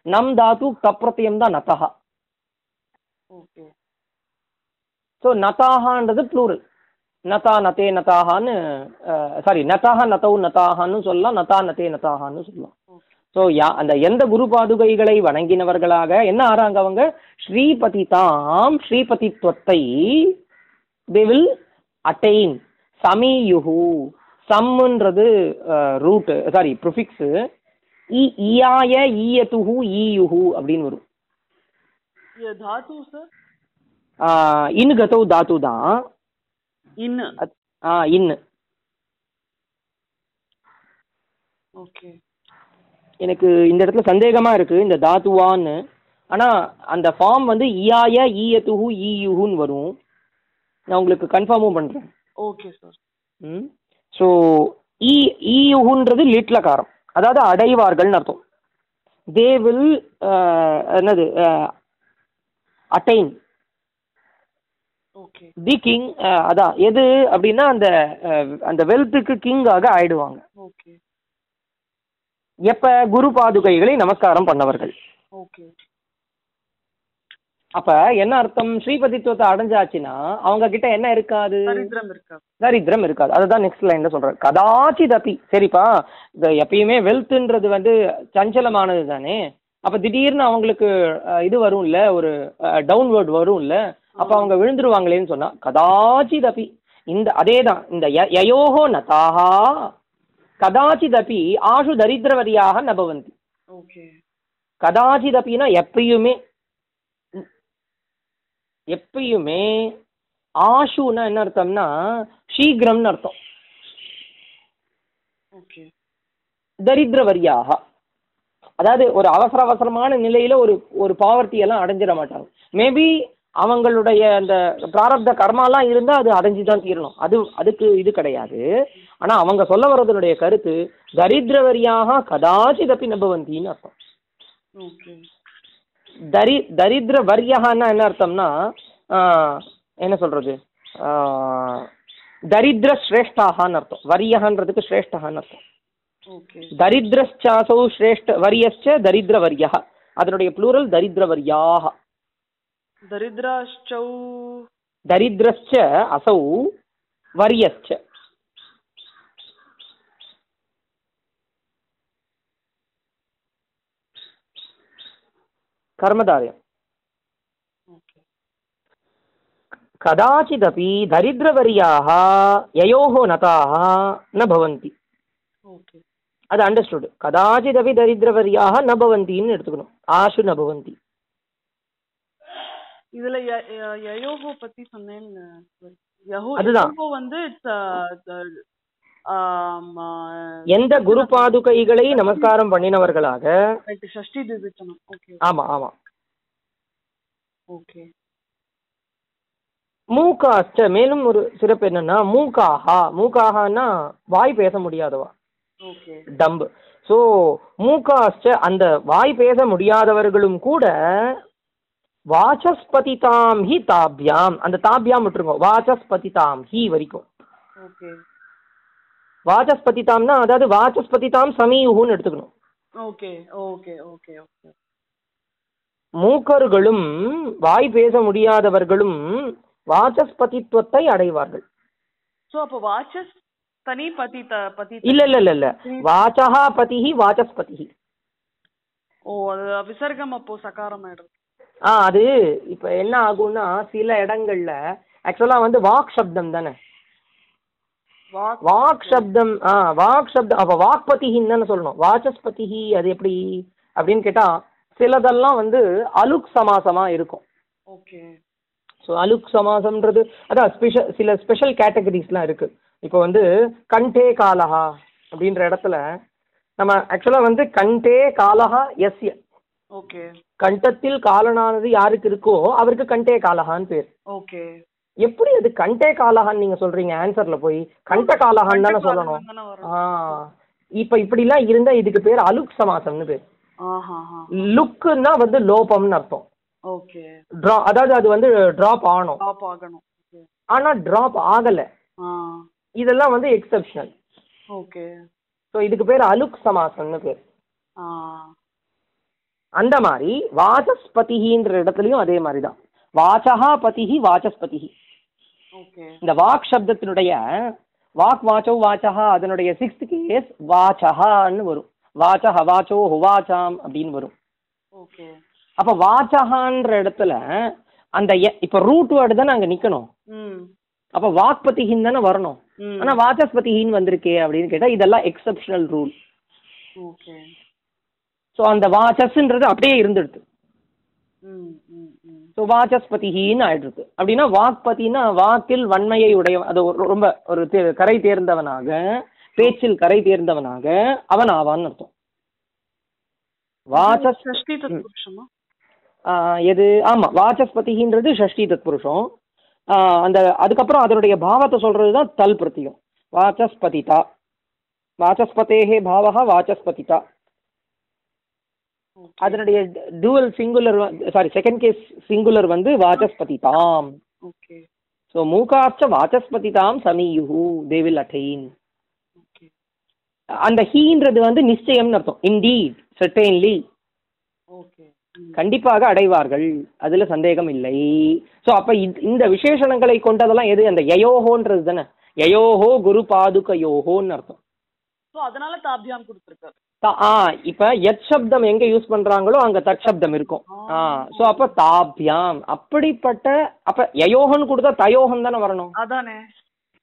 நம் தாத்து தப்ரத்தியம் தான் நதஹா ஓகே ஸோ நதாகான்றது ப்ளூரல் நதா நதே நதாகான்னு சாரி நதாஹா நதௌ நதாகான்னு சொல்லலாம் நதா நதே நதாகான்னு சொல்லலாம் ஸோ யா அந்த எந்த குரு பாதுகைகளை வணங்கினவர்களாக என்ன ஆறாங்க அவங்க? ஸ்ரீபதி தாம் ஸ்ரீபதித்வத்தை தே வில் அட்டைன் சமீயுகு சம்முன்றது ரூட்டு சாரி ப்ரிஃபிக்ஸு இ இயாய ஈயத்துஹு ஈயுஹு அப்படின்னு வரும். இன் கதவு தாத்து தான் இன். ஆ இன். ஓகே. எனக்கு இந்த இடத்துல சந்தேகமாக இருக்குது இந்த தாத்துவான்னு. ஆனால் அந்த ஃபார்ம் வந்து இயாய ஈயத்துஹு ஈயுஹுன்னு வரும். நான் உங்களுக்கு கன்ஃபார்மும் பண்ணுறேன் ஓகே சார் ம். ஸோ ஈ ஈயுஹுன்றது லிட்லகாரம். அதாவது அடைவார்கள்னு அர்த்தம். தே வில் என்னது அட்டைன் ஓகே தி கிங் அதான் எது அப்படின்னா அந்த அந்த வெல்த்துக்கு கிங்காக ஆயிடுவாங்க. ஓகே எப்ப குரு பாதுகைகளை நமஸ்காரம் பண்ணவர்கள். ओके அப்ப என்ன அர்த்தம்? ஸ்ரீபதித்துவத்தை அடைஞ்சாச்சுன்னா அவங்க கிட்ட என்ன இருக்காது? தரித்திரம் இருக்கா தரித்திரம் இருக்காது. அதுதான் நெக்ஸ்ட் லைன்ல சொல்றேன் கதாச்சி தப்பி சரிப்பா இந்த எப்பயுமே வெல்த்ன்றது வந்து சஞ்சலமானது தானே? அப்ப திடீர்னு அவங்களுக்கு இது வரும்ல ஒரு டவுன்வர்ட் வரும்ல அப்ப அவங்க விழுந்துருவாங்களேன்னு சொன்னா கதாச்சி தப்பி இந்த அதே தான் இந்த ய- யயோஹோ கதாச்சிதப்பி ஆஷு தரித்திரவதியாக நபவந்தி. கதாச்சிதப்பினா எப்பயுமே எப்பயுமே ஆஷுனா என்ன அர்த்தம்னா சீக்கிரம்னு அர்த்தம். தரித்திரவரியாக அதாவது ஒரு அவசர அவசரமான நிலையில ஒரு ஒரு பாவர்த்தி எல்லாம் அடைஞ்சிட மாட்டாங்க. மேபி அவங்களுடைய அந்த பிராரப்த கர்மாலாம் இருந்தால் அது அடைஞ்சு தான் தீரணும். அது அதுக்கு இது கிடையாது. ஆனா அவங்க சொல்ல வர்றதனுடைய கருத்து தரித்திரவரியாக கதாச்சிதப்பி நபவந்தின்னு அர்த்தம். தரி தரித்திர வரியகான்னா என்ன அர்த்தம்னா என்ன சொல்றது? தரித்திர ஸ்ரேஷ்டாகான்னு அர்த்தம். வரியகன்றதுக்கு ஸ்ரேஷ்டகான்னு அர்த்தம். ஓகே. தரித்திரச்சாசௌ ஸ்ரேஷ்ட வரியஸ்ச தரித்திர வரியா அதனுடைய ப்ளூரல் தரித்திர வரியாக தரித்ராஷ்டௌ தரித்திரஸ்ச அசௌ வரியஸ்ச கர்மதாரியம் ஓகே कदाचिदपि दरिद्रवर्याः ययोः नताः न भवन्ति ஓகே அது அண்டர்ஸ்டுட் கதாச்சிதபி தரித்திரவரியாக ந பவந்தின்னு எடுத்துக்கணும் ஆஷு ந பவந்தி இதுல ய- ய- யயோஹோ பத்தி சொன்னேன்னு யஹோ அதுதான். யஹோ வந்து இட்ஸ் எந்த குரு பாதுகைகளை நமஸ்காரம் பண்ணினவர்களாக ஷஷ்டி திவிச்சனம் ஓகே ஆமா ஆமா. ஓகே மூக்காச்ச மேலும் ஒரு சிறப்பு என்னன்னா மூக்காஹா. மூக்காஹான்னா வாய் பேச முடியாதவா? டம்பு ஸோ மூக்காச்ச அந்த வாய் பேச முடியாதவர்களும் கூட வாசஸ்பதிதாம் ஹி தாபியாம். அந்த தாபியாம் விட்டுருங்க. வாசஸ்பதிதாம் ஹி வரைக்கும். வாசஸ்பதிதாம்னா அதாவது வாசஸ்பதிதாம் சமீயுன்னு எடுத்துக்கணும். Okay okay okay okay. மூக்கர்களும் வாய் பேச முடியாதவர்களும் வாசஸ்பதித்துவத்தை அடைவார்கள். சோ அப்ப வாச்சஸ் தனி பதி பதி இல்ல இல்ல இல்ல இல்ல. வாச்சகா பதிஹி வாசஸ்பதிஹி. ஓ அது விசர்க்கம் அப்போ சகாரம் ஆ அது இப்ப என்ன ஆகும்னா சில இடங்கள்ல ஆக்சுவலா வந்து வாக் சப்தம் தானே. வாக் சப்தம். ஆ வாக் சப்தம் அப்ப வாக்பதிஹின்னு தானே சொல்லணும். வாசஸ்பதிஹி அது எப்படி அப்படின்னு கேட்டா சிலதெல்லாம் வந்து அலுக் சமாசமா இருக்கும். ஓகே. ஸோ அலுக் சமாசம்ன்றது அதான் ஸ்பெஷல் சில ஸ்பெஷல் கேட்டகரிஸ்லாம் இருக்கு. இப்போ வந்து கண்டே காலஹா அப்படின்ற இடத்துல நம்ம ஆக்சுவலாக வந்து கண்டே காலஹா எஸ்ய ஓகே. கண்டத்தில் காலனானது யாருக்கு இருக்கோ அவருக்கு கண்டே காலஹான்னு பேர். ஓகே. எப்படி அது கண்டே காலஹான்னு நீங்க சொல்றீங்க? ஆன்சர்ல போய் கண்ட காலஹான்னு தானே சொல்லணும். இப்போ இப்படிலாம் இருந்தா இதுக்கு பேர் அலுக் சமாசம்னு பேர். லுக்குன்னா வந்து லோபம்னு அர்த்தம். ஓகே. ட்ரா அதாவது அது வந்து ட்ராப் ஆகணும். ஆனா ட்ராப் ஆகல. இதெல்லாம் வந்து எக்ஸெப்ஷனல் ஓகே. ஸோ இதுக்கு பேர் அலுக் சமாசம்னு பேர். அந்த மாதிரி வாசஸ்பதிகின்ற இடத்துலயும் அதே மாதிரி தான். வாசகா பதிஹி வாசஸ்பதிஹி. ஓகே இந்த வாக் சப்தத்தினுடைய வாக் வாச்சோ வாச்சஹா அதனுடைய சிக்ஸ்த் கேஸ் வாச்சஹான்னு வரும். வாச்சோ ஹுவாச்சாம் அப்படின்னு வரும். ஓகே அப்ப வாச்சஹான்ற இடத்துல அந்த இப்ப ரூட் வேர்டு தானே அங்க நிக்கணும். அப்ப வாக்பதிஹின்னு தானே வரணும். ஆனா வாசஸ்பதிஹின்னு வந்திருக்கே அப்படின்னு கேட்டா இதெல்லாம் எக்ஸப்ஷனல் ரூல் ஓகே ஸோ அந்த வாச்சஸ்ன்றது அப்படியே இருந்துடுது. ஸோ வாசஸ்பதிஹின்னு ஆயிடுது அப்படின்னா வாக்பதினா வாக்கில் வன்மையை உடைய அது ரொம்ப ஒரு தே- கரை தேர்ந்தவனாக பேச்சில் கரை தேர்ந்தவனாக அவன் ஆவான்னு அர்த்தம். வாசஸ் எது? ஆமா வாசஸ்பதின்றது ஷஷ்டி தத்புருஷம். ஆ, அந்த அதுக்கப்புறம் அதனுடைய பாவத்தை சொல்றது தான் தல் பிரத்தியம் வாசஸ்பதிதா. வாசஸ்பதேஹே பாவகா வாசஸ்பதிதா. அதனுடைய dual singular sorry second case singular வந்து வாசஸ்பதிதாம். ஓகே ஸோ மூகாச்ச வாசஸ்பதிதாம் சமீயுஹு தே வில் அட்டைன் அந்த ஹீன்றது வந்து நிச்சயம்னு அர்த்தம். இன்டீட் செர்டைன்லி ஓகே கண்டிப்பாக அடைவார்கள். அதுல சந்தேகம் இல்லை. ஸோ அப்ப இந்த- இந்த விசேஷணங்களை கொண்டதெல்லாம் எது? அந்த யயோஹோன்றது தானே. யயோஹோ குரு பாதுகயோஹோன்னு அர்த்தம். சோ அதனால தாபியாம் கொடுத்திருக்காரு. இப்ப எத் சப்தம் எங்க யூஸ் பண்றாங்களோ அங்க தத் சப்தம் இருக்கும். ஸோ அப்ப தாபியாம் அப்படிப்பட்ட அப்ப யயோகன்னு கொடுத்தா தயோகம் தானே வரணும்? அதானே.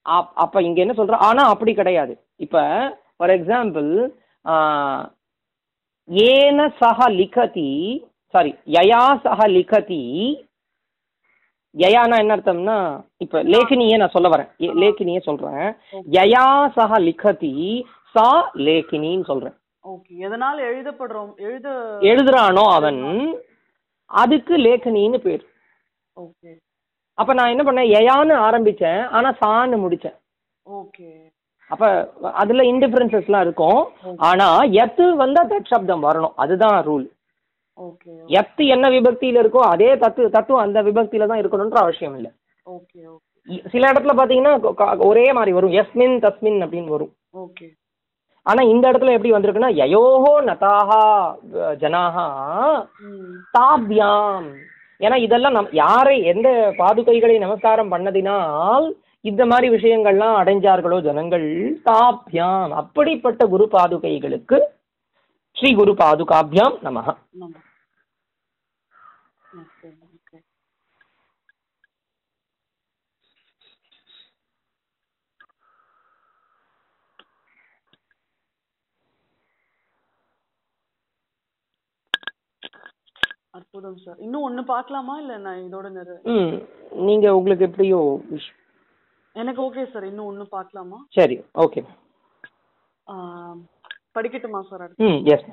அப்- அப்ப இங்க என்ன சொல்ற? ஆனா அப்படி கிடையாது. இப்ப ஃபார் எக்ஸாம்பிள் ஏன சஹ லிகதி சாரி யயா சஹ லிகதி யயானா என்ன அர்த்தம்னா இப்ப லேக்கினியே நான் சொல்ல வரேன். லேக்கினியே சொல்றேன். யயா சஹ லிகதி சா லேக்கினின்னு சொல்றேன். ஓகே எதனால எழுதப்படுறோம்? எழுத எழுதுறானோ அவன். அதுக்கு லேக்கினின்னு பேர். ஓகே. அப்ப நான் என்ன பண்ணேன்? யயான்னு ஆரம்பிச்சேன். ஆனா சான்னு முடிச்சேன். ஓகே. அப்ப அதுல இன்டிஃபரன்சஸ்லாம் இருக்கும். ஆனா எத்து வந்தா தட் சப்தம் வரணும். அதுதான் ரூல். ஓகே. எத்து என்ன விபக்தியில இருக்கோ அதே தத்து தத்துவம் அந்த விபக்தியில தான் இருக்கணும்ன்ற அவசியம் இல்லை. சில இடத்துல க- ஒரே மாதிரி வரும். எஸ்மின் தஸ்மின் அப்படின்னு வரும். ஓகே. ஆனா இந்த இடத்துல எப்படி வந்திருக்குன்னா யயோஹோ நதாஹா ஜனாஹா தாபியாம். ஏன்னா இதெல்லாம் நம் யாரை எந்த பாதுகைகளை நமஸ்காரம் பண்ணதினால் இந்த மாதிரி விஷயங்கள்லாம் அடைஞ்சார்களோ ஜனங்கள் தாப்யாம். அப்படிப்பட்ட குரு பாதுகைகளுக்கு ஸ்ரீ குரு பாதுகாபியாம் நமஹ. அற்புதம் சார். இன்னும் ஒண்ணு பார்க்கலாமா? இல்ல நான் இதோட நிறு ம் நீங்க உங்களுக்கு எப்படியோ விஷ்- எனக்கு ஓகே சார். இன்னும் ஒண்ணு பார்க்கலாமா? சரி ஓகே படிக்கட்டுமா சார் அடுத்து? ம் எஸ்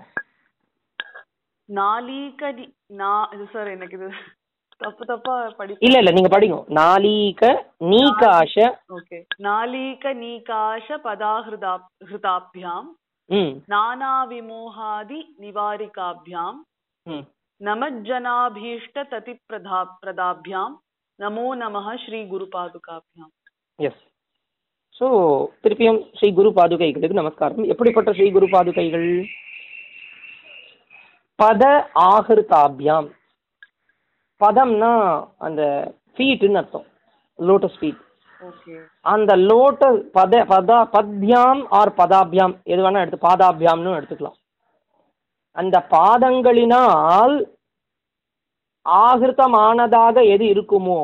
நாளீகடி நா இது சார் எனக்கு இது தப்பு தப்பா படி இல்ல இல்ல நீங்க படிங்க. நாளீக நீகாஷ ஓகே நாளீக நீகாஷ பதாஹிருதா ஹிருதாபியாம் ம். நானா விமோகாதி நிவாரிகாபியாம். ம். நமஜ்ஜனாபீஷ்ட ததி பிரதா பிரதாபியாம் நமோ நமः ஸ்ரீ குரு பாதுகாபியாம் எஸ் ஸோ திருப்பியும் ஸ்ரீ குரு பாதுகைகளுக்கு நமஸ்காரம். எப்படிப்பட்ட ஸ்ரீ குரு பாதுகைகள் பத ஆகிருதாபியாம் பதம்னா அந்த ஃபீட்டுன்னு அர்த்தம். லோட்டஸ் ஃபீட் அந்த லோட்டஸ் பத பதா பத்யாம் ஆர் பதாபியாம். எது வேணா எடுத்து பாதாபியாம்னு எடுத்துக்கலாம். அந்த பாதங்களினால் ஆகிருத்தமானதாக எது இருக்குமோ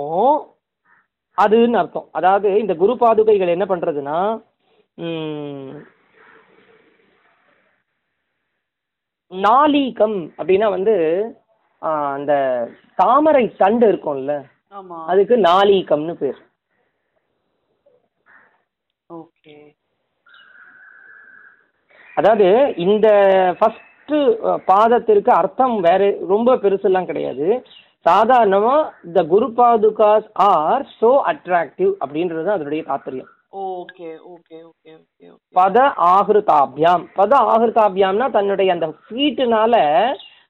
அதுன்னு அர்த்தம். அதாவது இந்த குரு பாதுகைகள் என்ன பண்றதுன்னா ம், நாளீகம் அப்படின்னா வந்து அந்த தாமரை தண்டு இருக்கும்ல அதுக்கு நாளீகம்னு பேர். ஓகே. அதாவது இந்த ஃபர்ஸ்ட் பாதத்திற்கு அர்த்தம் வேற ரொம்ப பெருசெல்லாம் கிடையாது. சாதாரணமா the guru padukas are so attractive அப்படின்றது தான் அதனுடைய தாத்பரியம். Okay okay okay okay okay. பத ஆகிருதாபியாம். பத ஆகிருதாபியாம்னா தன்னுடைய அந்த ஃபீட்டுனால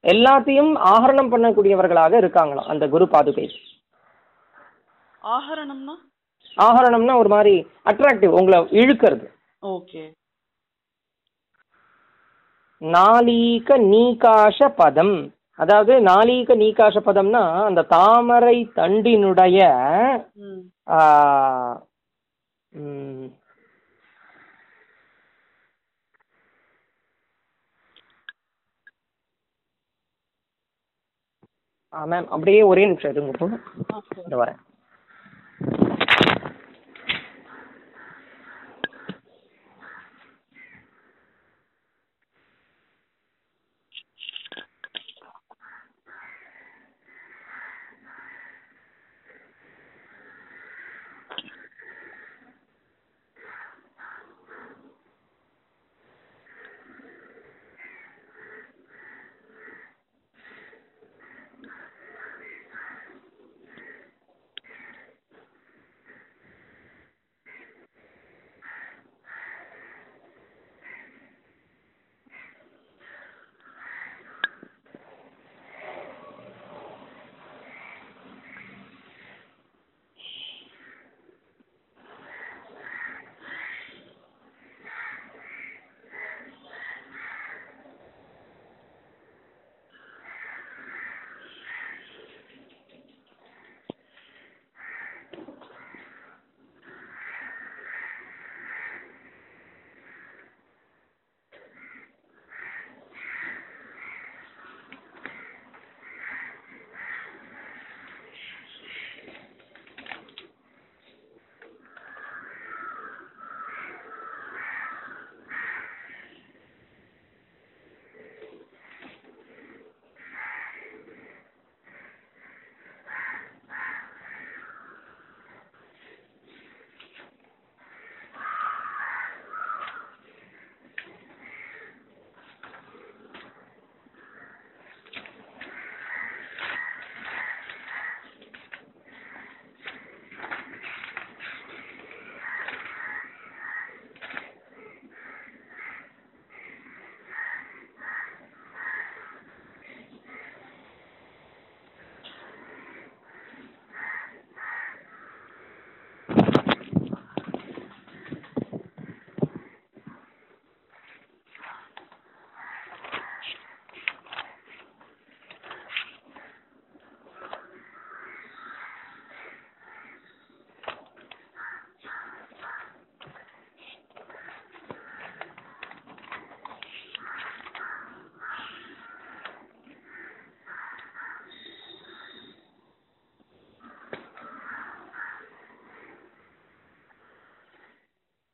எல்லாத்தையும் ஆகரணம் பண்ணக்கூடியவர்களாக இருக்காங்களாம் அந்த குரு பாதுகை. ஆகரணம்னா? ஆகரணம்னா ஒரு மாதிரி அட்ராக்டிவ் உங்களை இழுக்கிறது. ஓகே. நாளீக நீகாஷ பதம். அதாவது நாளீக நீகாஷ பதம்னா அந்த தாமரை தண்டினுடைய மேம் அப்படியே ஒரே நிமிஷம் இருங்க இப்போ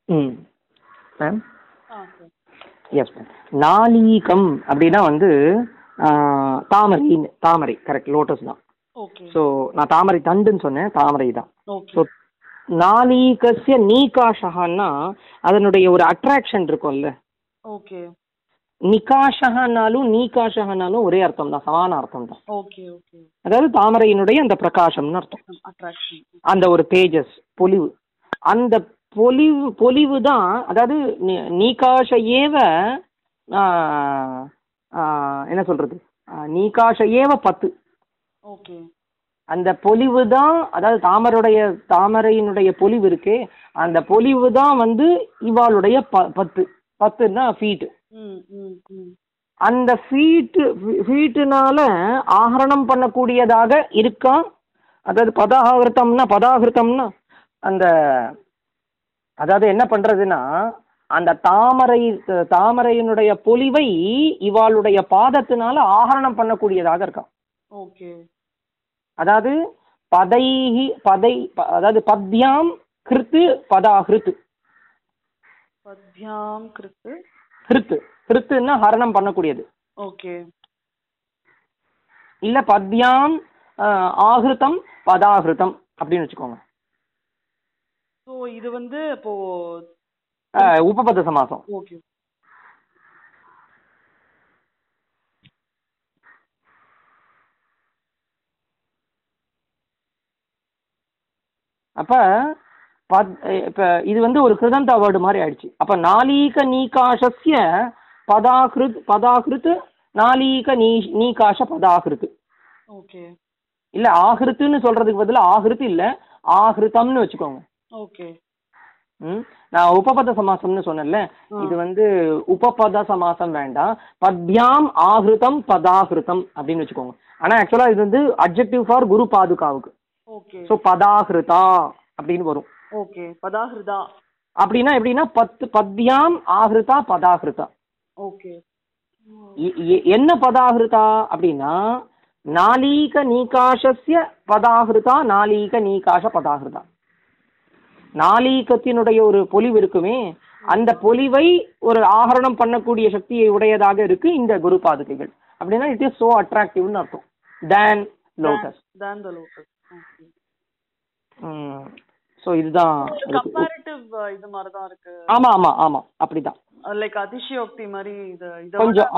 வரேன் மேம் எஸ் மேம் நாளீகம் அப்படின்னா வந்து தாமரை தாமரை. கரெக்ட் லோட்டஸ் தான். ஓகே. ஸோ நான் தாமரை தண்டுன்னு சொன்னேன். தாமரை தான். ஸோ நாளீகசிய நீகாஷகான்னா அதனுடைய ஒரு அட்ராக்ஷன் இருக்கும்ல. ஓகே. நிகாஷகனாலும் நீகாஷகனாலும் ஒரே அர்த்தம் தான். சமான அர்த்தம் தான். Okay okay. அதாவது தாமரையினுடைய அந்த பிரகாசம்னு அர்த்தம். அட்ராக்ஷன் அந்த ஒரு தேஜஸ் பொலிவு. அந்த பொலிவு பொலிவு தான். அதாவது நீகாஷ ஏவ என்ன சொல்றது? நீகாஷ ஏவ பத்து. ஓகே. அந்த பொலிவு தான் அதாவது தாமரையுடைய தாமரையினுடைய பொலிவு இருக்கே அந்த பொலிவு தான் வந்து இவாளுடைய ப பத்து. பத்துன்னா ஃபீட்டு அந்த ஃபீட்டு ஃபீட்டுனால ஆகரணம் பண்ணக்கூடியதாக இருக்கா? அதாவது பதாகிருத்தம்னா பதாகிருத்தம்னா அந்த அதாவது என்ன பண்றதுன்னா அந்த தாமரை தாமரையினுடைய பொலிவை இவாளுடைய பாதத்தினால ஆகரணம் பண்ணக்கூடியதாக இருக்கா ஓகே. அதாவது பதைஹி பதை அதாவது பத்யாம் கிருத்து பதாகிருத்து பத்யாம் கிருத்து. ஹிருத்து ஹிருத்துன்னா ஹரணம் பண்ணக்கூடியது. ஓகே. இல்ல பத்யாம் ஆஹ், ஆகிருதம் பதாகிருதம் அப்படின்னு வச்சுக்கோங்க. ஸோ இது வந்து இப்போ உபபத சமாசம். ஓகே. அப்ப இப்ப இது வந்து ஒரு கிருதந்தா வேர்டு மாதிரி ஆயிடுச்சு. அப்ப நாளீக நீகாஷஸ்ய பதாகிருத் பதாகிருத் நாளீக நீ நீகாஷ பதாகிருத் ஓகே. இல்ல ஆகிருத்துன்னு சொல்றதுக்கு பதிலா ஆகிருத்து இல்ல ஆகிருதம்னு வச்சுக்கோங்க. ஓகே. நான் உபபத சமாசம்னு சொன்னேன்ல. இது வந்து உபபத சமாசம் வேண்டாம். பத்யாம் ஆகிருதம் பதாகிருதம் அப்படின்னு வச்சுக்கோங்க. ஆனா ஆக்சுவலா இது வந்து அப்ஜெக்டிவ் ஃபார் குரு பாதுகாவுக்கு. ஓகே. ஸோ பதாகிருதா அப்படின்னு வரும். ஓகே. பதாஹிருதா. அப்படின்னா எப்படின்னா பத்து பத்யாம் ஆகிருதா பதாகிருதா ஓகே. என்ன பதாகிருதா அப்படின்னா நாளீக நீகாஷஸ்ய பதாகிருதா நாளீக நீகாஷ பதாகிருதா நாளீகத்தினுடைய ஒரு பொலிவு இருக்குமே அந்த பொலிவை ஒரு ஆகரணம் பண்ணக்கூடிய சக்தியை உடையதாக இருக்கு இந்த குரு பாதுகைகள். அப்படின்னா இட் இஸ் சோ அட்ராக்டிவ்னு அர்த்தம். தேன் லோட்டஸ் தான் த லோட்டஸ் ஸோ இதுதான். கம்பேரிட்டிவ் இது மாதிரி தான் இருக்கு. ஆமா ஆமா ஆமா. அப்படிதான். லைக் அதிசயோக்தி மாதிரி இது கொஞ்சம்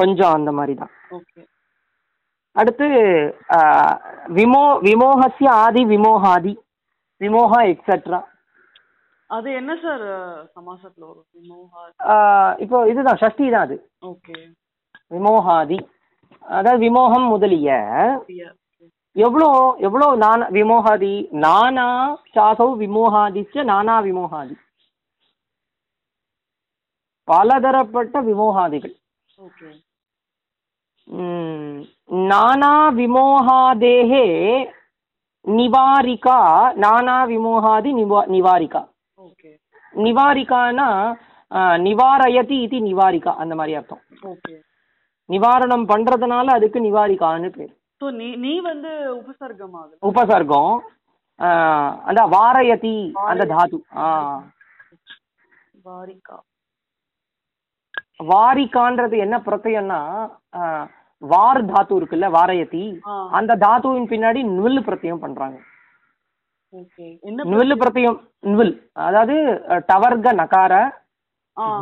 கொஞ்சம் அந்த மாதிரி தான் ஓகே அடுத்து விமோ விமோகசிய ஆதி விமோகாதி. விமோகா எக்ஸெட்ரா அது என்ன சார் சமாசத்துல வரும்? விமோகா இப்போ இதுதான் ஷஷ்டி தான் அது. ஓகே விமோகாதி. அதாவது விமோகம் முதலிய எவ்வளோ எவ்வளோ நானா விமோகாதி நானா சாசௌ விமோகாதிச்ச நானா விமோகாதி. பலதரப்பட்ட விமோகாதிகள். நானா விமோகாதேகே நிவாரிகா நானா விமோகாதி நிவா நிவாரிகா. ஓகே. நிவாரிகானா நிவாரயதி இது நிவாரிகா அந்த மாதிரி அர்த்தம். ஓகே. நிவாரணம் பண்றதுனால அதுக்கு நிவாரிகான்னு பேர். ஸோ நீ நீ வந்து உபசர்க்கம் ஆகுது. உபசர்க்கம். அந்த வாரயதி அந்த தாது. ஆ. வாரிகா வாரிகான்றது என்ன பிரத்யம்னா வார் தாத்து இருக்குல்ல வாரயதி ஆ. அந்த தாத்துவின் பின்னாடி நுல் பிரத்யம் பண்றாங்க. நுல் பிரத்யம் நுல் அதாவது டவர்க நகார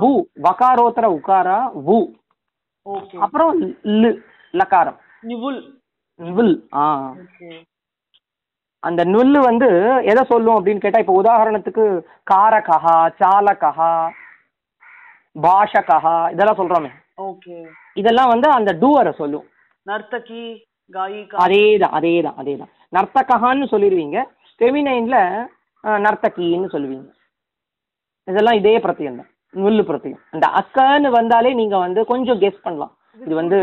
பூ வகாரோத்தர உகாரா பூ அப்புறம் லு லகாரம் நிவுல். ஆ. அந்த நுல்லு வந்து எதை சொல்லும் அப்படின்னு கேட்டா இப்போ உதாரணத்துக்கு காரகா சாலகா பாஷகா இதெல்லாம் சொல்றோமே. ஓகே. இதெல்லாம் வந்து அந்த டூவரை சொல்லும். நர்த்தகி காயிகா. அதேதான் அதேதான் அதேதான். நர்த்தகான்னு சொல்லிடுவீங்க ஃபெமினைன்ல நர்த்தகின்னு சொல்லுவீங்க. இதெல்லாம் இதே பிரத்தியம் தான். நுல்லு பிரத்தியம் அந்த அக்கன்னு வந்தாலே நீங்க வந்து கொஞ்சம் கெஸ் பண்ணலாம். இது வந்து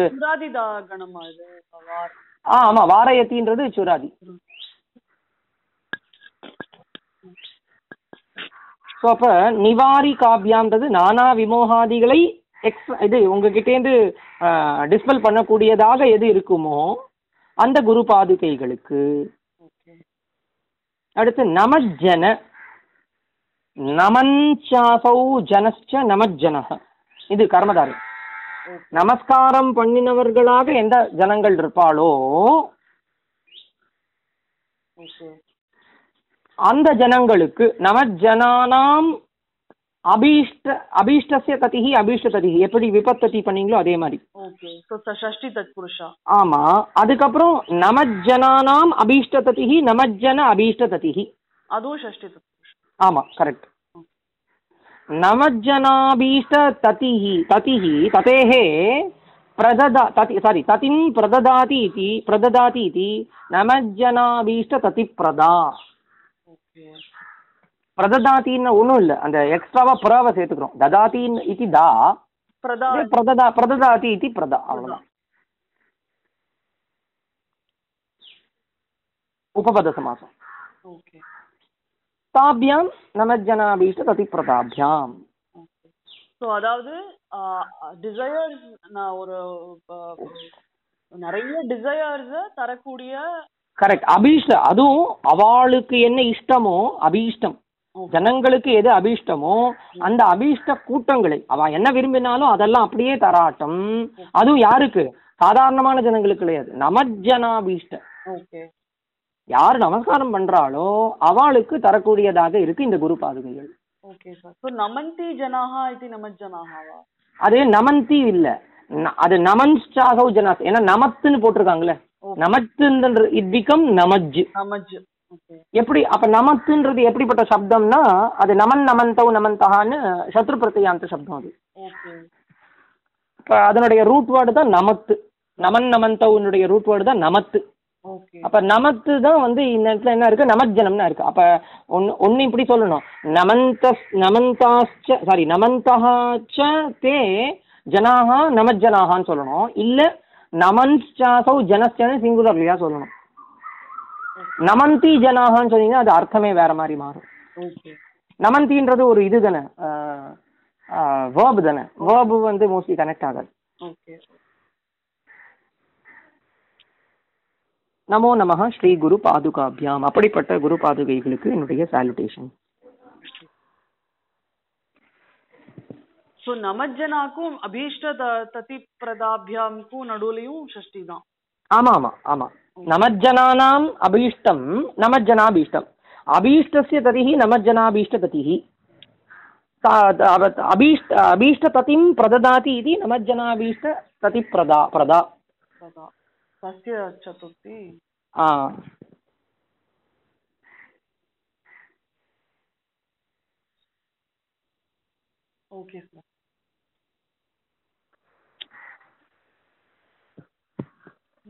ஆ ஆமா. வாரயத்தின்றது சுராதி. ஸோ அப்போ நிவாரி காவியான்றது நானா விமோகாதிகளை எக்ஸ் இது உங்ககிட்டேருந்து டிஸ்பெல் பண்ணக்கூடியதாக எது இருக்குமோ அந்த குரு பாதுகைகளுக்கு. அடுத்து நமஜ்ஜன. நமஞ்சாசௌ ஜனஸ்ச நமஜ்ஜனः இது கர்மதாரி. நமஸ்காரம் பண்ணினவர்களாக எந்த ஜனங்கள் இருப்பாளோ அந்த ஜனங்களுக்கு நமஜனானாம் அபீஷ்ட அபீஷ்டசிய ததிஹி அபீஷ்ட ததிஹி எப்படி விபத்ததி பண்ணீங்களோ அதே மாதிரி. ஓகே. ஸோ ஷஷ்டி தத்புருஷா ஆமா. அதுக்கப்புறம் நமஜனானாம் அபீஷ்ட ததிஹி நமஜ்ஜன அபீஷ்ட ததிஹி. அதுவும் தத்புருஷா ஆமா கரெக்ட் நமஜ்ஜனாபீஷ்ட ததிஹி ததிஹி ததேஹே பிரததா ததி சாரி ததிம் பிரததாதி இதி பிரததாதி இதி நமஜ்ஜனாபீஷ்ட ததி பிரதா ஓகே. பிரததாத்தின்னு ஒன்றும் இல்லை. அந்த எக்ஸ்ட்ராவா புறாவை சேர்த்துக்கிறோம். ததாத்தின் இது தா. பிரதா பிரததா பிரததாதி இது பிரதா. அவ்வளவுதான். உபபத சமாசம். ஓகே. தாபியாம் நமஜ்ஜனாபீஷ்ட ததி பிரதாபியாம். ஸோ அதாவது டிசையர்ஸ் நான் ஒரு நிறைய டிசையர்ஸ் தரக்கூடிய கரெக்ட் அபீஷ்ட அதுவும் அவளுக்கு என்ன இஷ்டமோ அபீஷ்டம். ஜனங்களுக்கு எது அபீஷ்டமோ அந்த அபீஷ்ட கூட்டங்களை அவ என்ன விரும்பினாலும் அதெல்லாம் அப்படியே தராட்டம். அதுவும் யாருக்கு? சாதாரணமான ஜனங்களுக்கு கிடையாது நமஜனாபீஷ்ட. யார் நமஸ்காரம் பண்றாளோ அவளுக்கு தரக்கூடியதாக இருக்கு இந்த குரு பாதுகைகள். அது நமந்தி இல்ல. அது நமன்ஸ்டாகவ் ஜனாஸ். ஏன்னா நமத்துன்னு போட்டிருக்காங்களே. நமத்துன்ற இட் பிகம் நமஜ். நமஜ். எப்படி அப்ப நமத்துன்றது எப்படிப்பட்ட சப்தம்னா அது நமன் நமந்தவ் நமந்தகான்னு சத்ரு பிரத்யாந்த சப்தம் அது. இப்ப அதனுடைய ரூட் வேர்டு தான் நமத்து. நமன் நமந்தவுனுடைய ரூட் வேர்டு தான் நமத்து. அப்ப நமத்து தான் வந்து இந்த இடத்துல என்ன இருக்கு? நமஜனம்னா இருக்கு. அப்ப ஒன்னு ஒன்னு இப்படி சொல்லணும். நமந்த நமந்தாச்ச சாரி நமந்தகாச்ச தே ஜனாஹா நமஜனாகான்னு சொல்லணும். இல்ல நமன்சாசௌ ஜனஸ்சன சிங்குலர்லியா சொல்லணும். நமந்தி ஜனாகான்னு சொன்னீங்கன்னா அது அர்த்தமே வேற மாதிரி மாறும். நமந்தின்றது ஒரு இது தானே வேர்பு தானே. வேர்பு வந்து மோஸ்ட்லி கனெக்ட் ஆகாது. நமோ நமஹ ஸ்ரீ குரு பாதுகாபியாம். அப்படிப்பட்ட குரு பாதுகைகளுக்கு என்னுடைய சாலுடேஷன் ஸோ நமஜ்ஜனாக்கும் அபீஷ்ட ததி பிரதாபியாம்க்கும் நடுவுலையும் ஷஷ்டி தான். ஆமா ஆமா ஆமா. नमज्जनानाम् अभीष्टं नमज्जनाभीष्टम्। अभीष्टस्य ततिः नमज्जनाभीष्टततिः। अभीष्ट अभीष्टततिं प्रददाति इति नमज्जनाभीष्टततिप्रदा प्रदा तस्य चतुर्थी। Okay sir.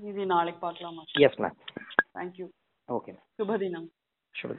இது நாளைக்கு பார்க்கலாமா yes ma'am thank you okay சுபதினம் sure